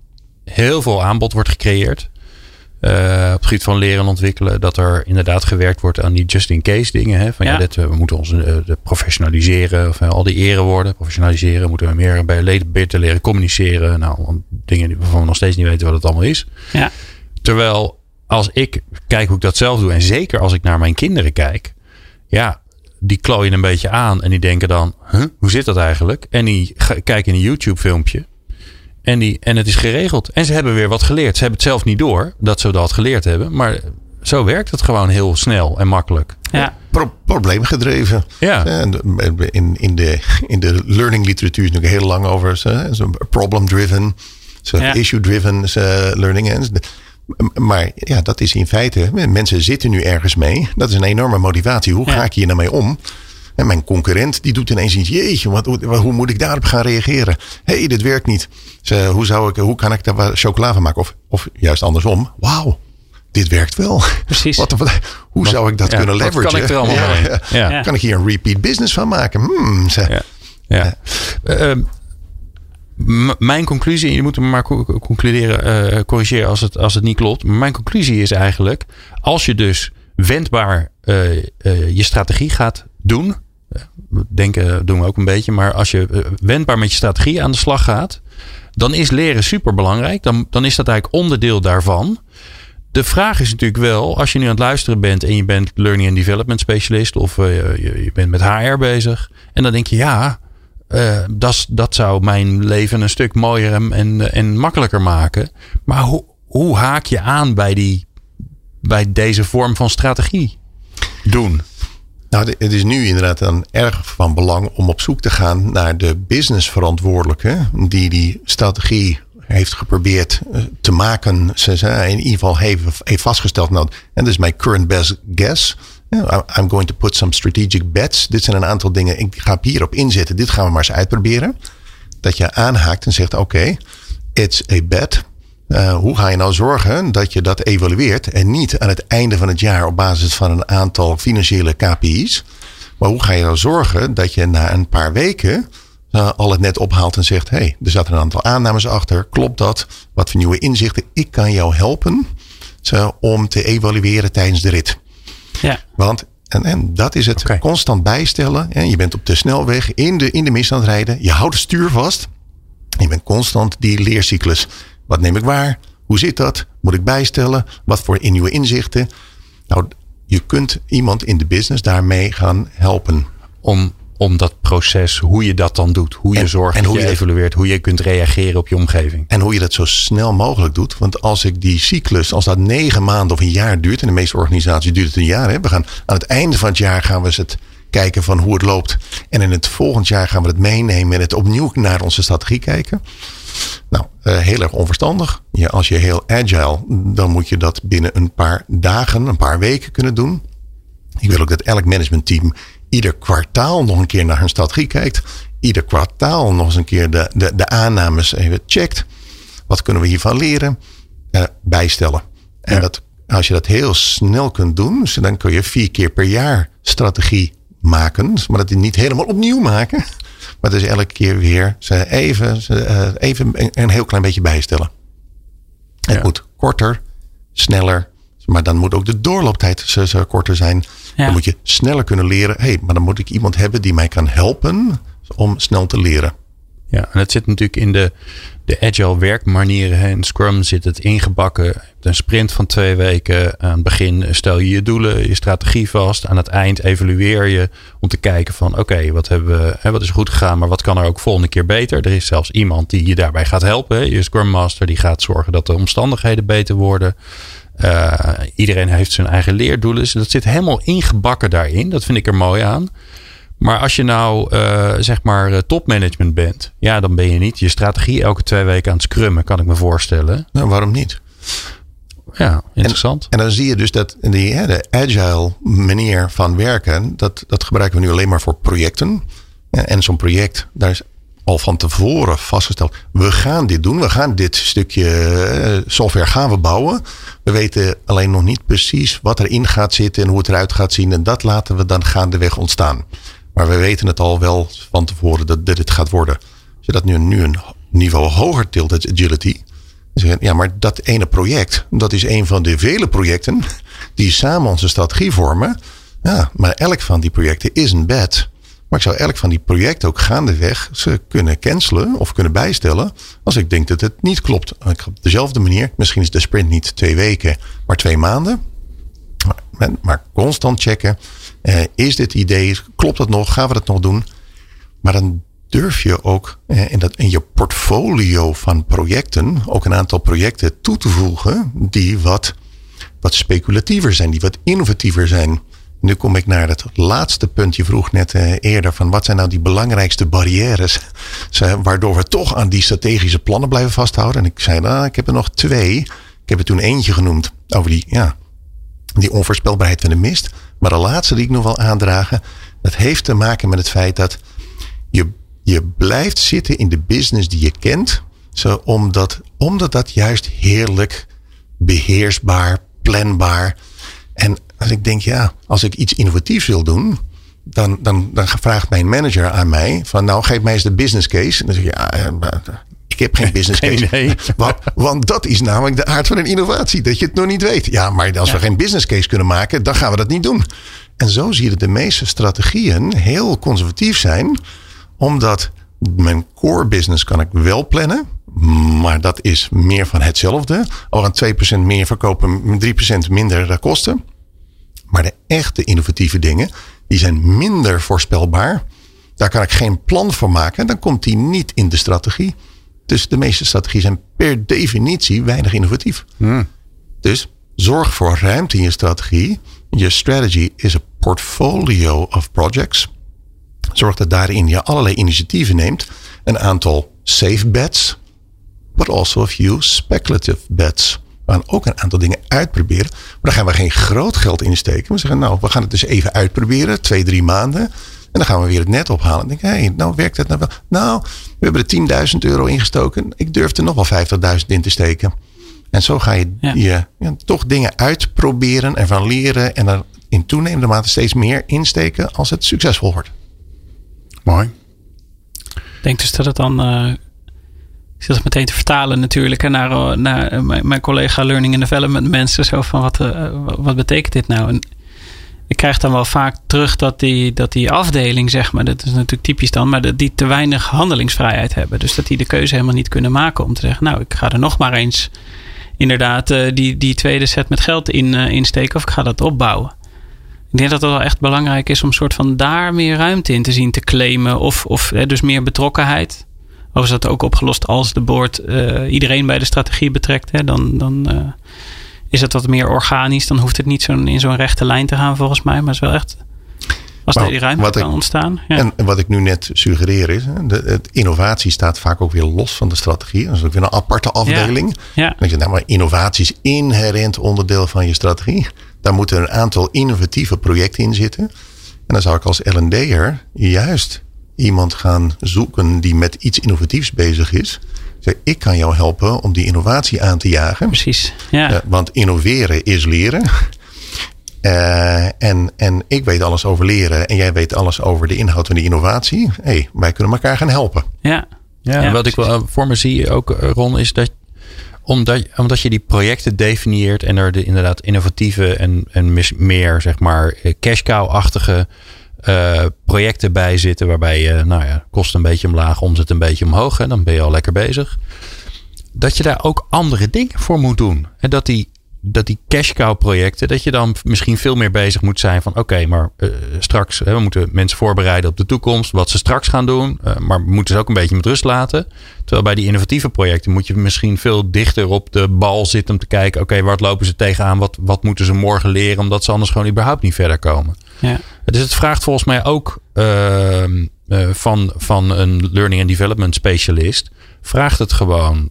heel veel aanbod wordt gecreëerd. Uh, op het gebied van leren en ontwikkelen. Dat er inderdaad gewerkt wordt aan die just-in-case dingen. Hè? Van ja, dit, we moeten ons uh, professionaliseren. Of al die erewoorden professionaliseren. Moeten we meer bij leden beter leren communiceren. Nou, dingen waarvan we nog steeds niet weten wat het allemaal is. Ja. Terwijl als ik kijk hoe ik dat zelf doe. En zeker als ik naar mijn kinderen kijk. Ja, die klooien een beetje aan. En die denken dan, huh, hoe zit dat eigenlijk? En die kijken in een YouTube filmpje. En, die, en het is geregeld. En ze hebben weer wat geleerd. Ze hebben het zelf niet door dat ze dat geleerd hebben. Maar zo werkt het gewoon heel snel en makkelijk. Ja. Pro probleemgedreven. Ja. In, in, de, in de learning literatuur is natuurlijk heel lang over problem-driven, ja. issue-driven learning. Maar ja, dat is in feite, mensen zitten nu ergens mee. Dat is een enorme motivatie. Hoe ga ik hier nou mee om? En mijn concurrent die doet ineens iets. Jeetje, wat, hoe moet ik daarop gaan reageren? Hé, hey, dit werkt niet. Dus, hoe, zou ik, hoe kan ik daar chocola van maken? Of, of juist andersom. Wauw, dit werkt wel. Precies. [laughs] Wat, hoe zou ik dat kunnen leveragen? kan ik er allemaal ja, ja. ja, Kan ik hier een repeat business van maken? Hmm, ja. ja. Uh, mijn conclusie, je moet hem maar concluderen, uh, corrigeren als het, als het niet klopt. Maar mijn conclusie is eigenlijk, als je dus wendbaar uh, je strategie gaat doen, denken doen we ook een beetje. Maar als je eh, wendbaar met je strategie aan de slag gaat, dan is leren super belangrijk. Dan, dan is dat eigenlijk onderdeel daarvan. De vraag is natuurlijk wel, als je nu aan het luisteren bent en je bent learning and development specialist of uh, je, je, bent met HR bezig. En dan denk je, ja, uh, dat, dat zou mijn leven een stuk mooier en, en, en makkelijker maken. Maar hoe, hoe haak je aan bij, die, bij deze vorm van strategie doen? Nou, het is nu inderdaad dan erg van belang om op zoek te gaan naar de businessverantwoordelijke die die strategie heeft geprobeerd eh, te maken. Ze in ieder geval heeft, heeft vastgesteld. Nou, en dat is mijn current best guess. I'm going to put some strategic bets. Dit zijn een aantal dingen. Ik ga hierop inzetten. Dit gaan we maar eens uitproberen. Dat je aanhaakt en zegt: Oké, it's a bet. Uh, hoe ga je nou zorgen dat je dat evalueert en niet aan het einde van het jaar op basis van een aantal financiële KPI's? Maar hoe ga je nou zorgen dat je na een paar weken uh, al het net ophaalt en zegt: hey, er zaten een aantal aannames achter. Klopt dat? Wat voor nieuwe inzichten? Ik kan jou helpen uh, om te evalueren tijdens de rit. Ja. Want en, en dat is het constant bijstellen. En je bent op de snelweg in de, in de mist aan het rijden. Je houdt het stuur vast. Je bent constant die leercyclus. Wat neem ik waar? Hoe zit dat? Moet ik bijstellen? Wat voor nieuwe inzichten? Nou, je kunt iemand in de business daarmee gaan helpen. Om, om dat proces, hoe je dat dan doet. Hoe je En- zorgt en hoe je je- evalueert. Hoe je kunt reageren op je omgeving. En hoe je dat zo snel mogelijk doet. Want als ik die cyclus, als dat negen maanden of een jaar duurt. In de meeste organisaties duurt het een jaar. Hè? We gaan aan het einde van het jaar gaan we eens het kijken van hoe het loopt. En in het volgend jaar gaan we het meenemen en het opnieuw naar onze strategie kijken. Nou, heel erg onverstandig. Ja, als je heel agile, dan moet je dat binnen een paar dagen, een paar weken kunnen doen. Ik wil ook dat elk managementteam ieder kwartaal nog een keer naar hun strategie kijkt. Ieder kwartaal nog eens een keer de, de, de aannames even checkt. Wat kunnen we hiervan leren? Eh, bijstellen. En Ja. dat, als je dat heel snel kunt doen, dus dan kun je vier keer per jaar strategie maken. Maar dat niet helemaal opnieuw maken. Maar dat is elke keer weer ze even, ze, eh, even een, een heel klein beetje bijstellen. Het Ja. moet korter, sneller. Maar dan moet ook de doorlooptijd zo, zo korter zijn. Ja. Dan moet je sneller kunnen leren. Hé, hey, maar dan moet ik iemand hebben die mij kan helpen om snel te leren. Ja, en het zit natuurlijk in de, de agile werkmanieren. In Scrum zit het ingebakken. Een sprint van twee weken. Aan het begin stel je je doelen, je strategie vast. Aan het eind evalueer je om te kijken van oké, wat hebben wat is goed gegaan, maar wat kan er ook volgende keer beter? Er is zelfs iemand die je daarbij gaat helpen. Je Scrum Master die gaat zorgen dat de omstandigheden beter worden. Eh, iedereen heeft zijn eigen leerdoelen. Dus dat zit helemaal ingebakken daarin. Dat vind ik er mooi aan. Maar als je nou eh, zeg maar eh, topmanagement bent, ja, dan ben je niet je strategie elke twee weken aan het scrummen, kan ik me voorstellen. Nou, waarom niet? Ja, interessant. En dan zie je dus dat die, hè, de agile manier van werken, dat, dat gebruiken we nu alleen maar voor projecten. En, en zo'n project, daar is al van tevoren vastgesteld. We gaan dit doen. We gaan dit stukje eh, software gaan we bouwen. We weten alleen nog niet precies wat erin gaat zitten en hoe het eruit gaat zien. En dat laten we dan gaandeweg ontstaan. Maar we weten het al wel van tevoren dat dit het gaat worden. Als je dat nu, nu een niveau hoger tilt, is agility. Ja, maar dat ene project, dat is een van de vele projecten die samen onze strategie vormen. Ja, maar elk van die projecten is een bed. Maar ik zou elk van die projecten ook gaandeweg ze kunnen cancelen of kunnen bijstellen. Als ik denk dat het niet klopt. Op dezelfde manier, misschien is de sprint niet twee weken, maar twee maanden. Maar constant checken. Eh, is dit idee, klopt dat nog? Gaan we dat nog doen? Maar dan durf je ook eh, in, dat, in je portfolio van projecten ook een aantal projecten toe te voegen die wat, wat speculatiever zijn, die wat innovatiever zijn. Nu kom ik naar het laatste punt. Je vroeg net eh, eerder van wat zijn nou die belangrijkste barrières [laughs] waardoor we toch aan die strategische plannen blijven vasthouden. En ik zei, nou, ik heb er nog twee. Ik heb er toen eentje genoemd over die, ja, die onvoorspelbaarheid van de mist. Maar de laatste die ik nog wil aandragen, dat heeft te maken met het feit dat je, je blijft zitten in de business die je kent. Zo omdat, omdat dat juist heerlijk beheersbaar, planbaar. En als ik denk, ja, als ik iets innovatiefs wil doen, dan, dan, dan vraagt mijn manager aan mij van nou geef mij eens de business case. En dan zeg ja, eh, maar, eh, ik heb geen business [laughs] case. [laughs] Want, want dat is namelijk de aard van een innovatie. Dat je het nog niet weet. Ja, maar als we geen business case kunnen maken, dan gaan we dat niet doen. En zo zie je dat de meeste strategieën heel conservatief zijn. Omdat mijn core business kan ik wel plannen. Maar dat is meer van hetzelfde. Al aan 2% meer verkopen, 3% minder kosten. Maar de echte innovatieve dingen, die zijn minder voorspelbaar. Daar kan ik geen plan voor maken. Dan komt die niet in de strategie. Dus de meeste strategieën zijn per definitie weinig innovatief. Dus zorg voor ruimte in je strategie. Je strategy is a portfolio of projects. Zorg dat daarin je allerlei initiatieven neemt. Een aantal safe bets, but also a few speculative bets. We gaan ook een aantal dingen uitproberen. Maar daar gaan we geen groot geld in steken. We zeggen, nou, we gaan het dus even uitproberen. Twee, drie maanden. En dan gaan we weer het net ophalen. En denk, hé, hey, nou werkt het nou wel. Nou, we hebben er 10.000 euro ingestoken. Ik durf er nog wel 50.000 in te steken. En zo ga je, Ja. je ja, toch dingen uitproberen, ervan leren. En er in toenemende mate steeds meer insteken als het succesvol wordt. Mooi. Ik denk dus dat het dan. eh, ik zit het meteen te vertalen natuurlijk hè, naar, eh, naar eh, mijn, collega Learning and Development mensen. Zo van wat, wat betekent dit nou? En ik krijg dan wel vaak terug dat die, dat die afdeling, zeg maar, dat is natuurlijk typisch dan, maar dat die te weinig handelingsvrijheid hebben. Dus dat die de keuze helemaal niet kunnen maken om te zeggen, nou, ik ga er nog maar eens inderdaad eh, die, die tweede set met geld in eh, insteken of ik ga dat opbouwen. Ik denk dat het wel echt belangrijk is om soort van daar meer ruimte in te zien te claimen. Of, of dus meer betrokkenheid. Of is dat ook opgelost als de board eh, iedereen bij de strategie betrekt? Hè, dan dan is het wat meer organisch. Dan hoeft het niet zo'n in zo'n rechte lijn te gaan volgens mij. Maar het is wel echt... Als Maar er die ruimte ik- kan ontstaan. Ja. En, wat ik nu net suggereer is, de, het innovatie staat vaak ook weer los van de strategie. Dat is ook weer een aparte afdeling. ja. Dan je, nou, maar innovatie is inherent onderdeel van je strategie. Daar moeten een aantal innovatieve projecten in zitten. En dan zou ik als L&D'er juist iemand gaan zoeken die met iets innovatiefs bezig is. Zeg, ik kan jou helpen om die innovatie aan te jagen. Precies. Ja. Ja, want innoveren is leren. Eh, en, en ik weet alles over leren en jij weet alles over de inhoud van die innovatie. hey, wij kunnen elkaar gaan helpen. ja. Ja, en wat ik wel eh, voor me zie ook, eh, Ron, is dat omdat, omdat je die projecten definieert en er de inderdaad innovatieve en, en mis- meer, zeg maar, eh, cash cow-achtige eh, projecten bij zitten. Waarbij je, nou ja, kost een beetje omlaag, omzet een beetje omhoog. Hè, dan ben je al lekker bezig. Dat je daar ook andere dingen voor moet doen. En dat die, dat die cash cow projecten, dat je dan misschien veel meer bezig moet zijn van oké, maar eh, straks, hè, we moeten mensen voorbereiden op de toekomst, wat ze straks gaan doen. eh, maar we moeten ze ook een beetje met rust laten. Terwijl bij die innovatieve projecten moet je misschien veel dichter op de bal zitten om te kijken, oké, wat lopen ze tegenaan? Wat, wat moeten ze morgen leren? Omdat ze anders gewoon überhaupt niet verder komen. ja. Dus het vraagt volgens mij ook ehm, eh, van, van een learning and development specialist. Vraagt het gewoon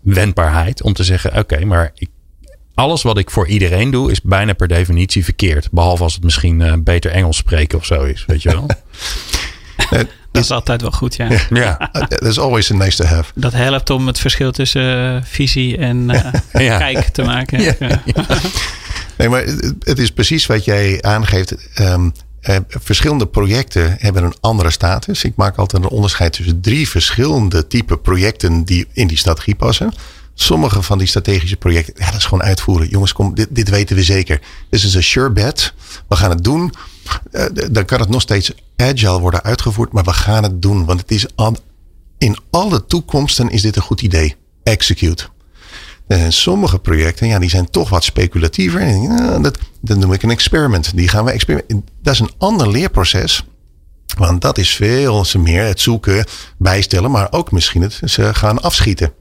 wendbaarheid om te zeggen: oké, maar ik, alles wat ik voor iedereen doe, is bijna per definitie verkeerd. Behalve als het misschien eh, beter Engels spreken of zo is. Weet je wel? [laughs] Eh, Dat is altijd wel goed, ja. ja. uh, That's always a nice to have. Dat helpt om het verschil tussen eh, visie en eh, [laughs] Ja. kijk te maken. [laughs] Ja. Ja. Nee, maar het, het is precies wat jij aangeeft. Ehm, eh, verschillende projecten hebben een andere status. Ik maak altijd een onderscheid tussen drie verschillende type projecten die in die strategie passen. Sommige van die strategische projecten, ja, dat is gewoon uitvoeren. Jongens, kom, dit, dit weten we zeker. Dit is een sure bet. We gaan het doen. Eh, dan kan het nog steeds agile worden uitgevoerd, maar we gaan het doen. Want het is in alle toekomsten is dit een goed idee. Execute. En sommige projecten, ja, die zijn toch wat speculatiever. Ja, dat, dat noem ik een experiment. Die gaan we experimenteren. Dat is een ander leerproces. Want dat is veel meer het zoeken, bijstellen, maar ook misschien het ze gaan afschieten.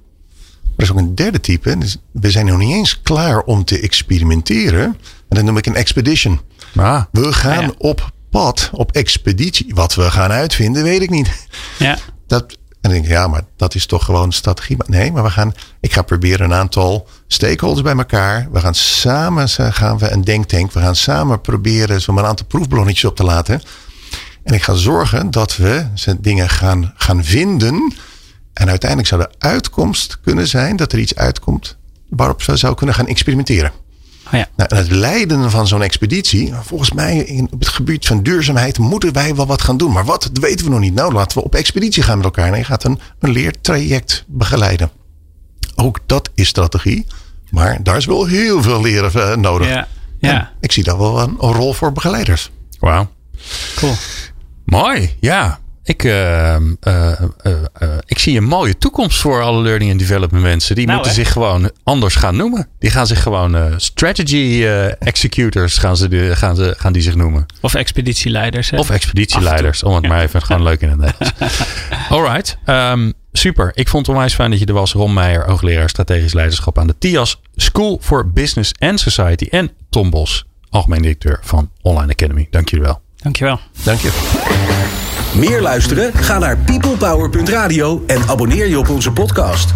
Er is ook een derde type. Dus we zijn nog niet eens klaar om te experimenteren. En dat noem ik een expedition. Ah, We gaan ja. op pad, op expeditie. Wat we gaan uitvinden, weet ik niet. ja. Dat, en dan denk ik, ja, maar dat is toch gewoon strategie. Maar nee, maar we gaan, ik ga proberen een aantal stakeholders bij elkaar. We gaan samen ze- gaan we een denktank. We gaan samen proberen zo'n een aantal proefballonnetjes op te laten. En ik ga zorgen dat we ze dingen gaan, gaan vinden. En uiteindelijk zou de uitkomst kunnen zijn dat er iets uitkomt waarop we zou kunnen gaan experimenteren. Oh ja. Nou, en het leiden van zo'n expeditie, volgens mij in, op het gebied van duurzaamheid moeten wij wel wat gaan doen. Maar wat, dat weten we nog niet. Nou, laten we op expeditie gaan met elkaar. En je gaat een, een leertraject begeleiden. Ook dat is strategie. Maar daar is wel heel veel leren eh, nodig. Ja. Ja. Ik zie daar wel een, een rol voor begeleiders. wauw. Cool. Mooi, ja. Ik, eh, eh, eh, ik zie een mooie toekomst voor alle learning and development mensen. Die Nou, moeten hè? zich gewoon anders gaan noemen. Die gaan zich gewoon strategy executors gaan, ze, gaan, ze, gaan die zich noemen. Of expeditieleiders. Hè? Of expeditieleiders. Om het Ja. maar even gewoon leuk in het Nederlands. [laughs] Alright. ehm, super. Ik vond het onwijs fijn dat je er was. Ron Meijer, hoogleraar strategisch leiderschap aan de TIAS School for Business and Society. En Tom Bos, algemeen directeur van Online Academy. Dank jullie wel. Dankjewel. Dank je. Meer luisteren? Ga naar peoplepower.radio en abonneer je op onze podcast.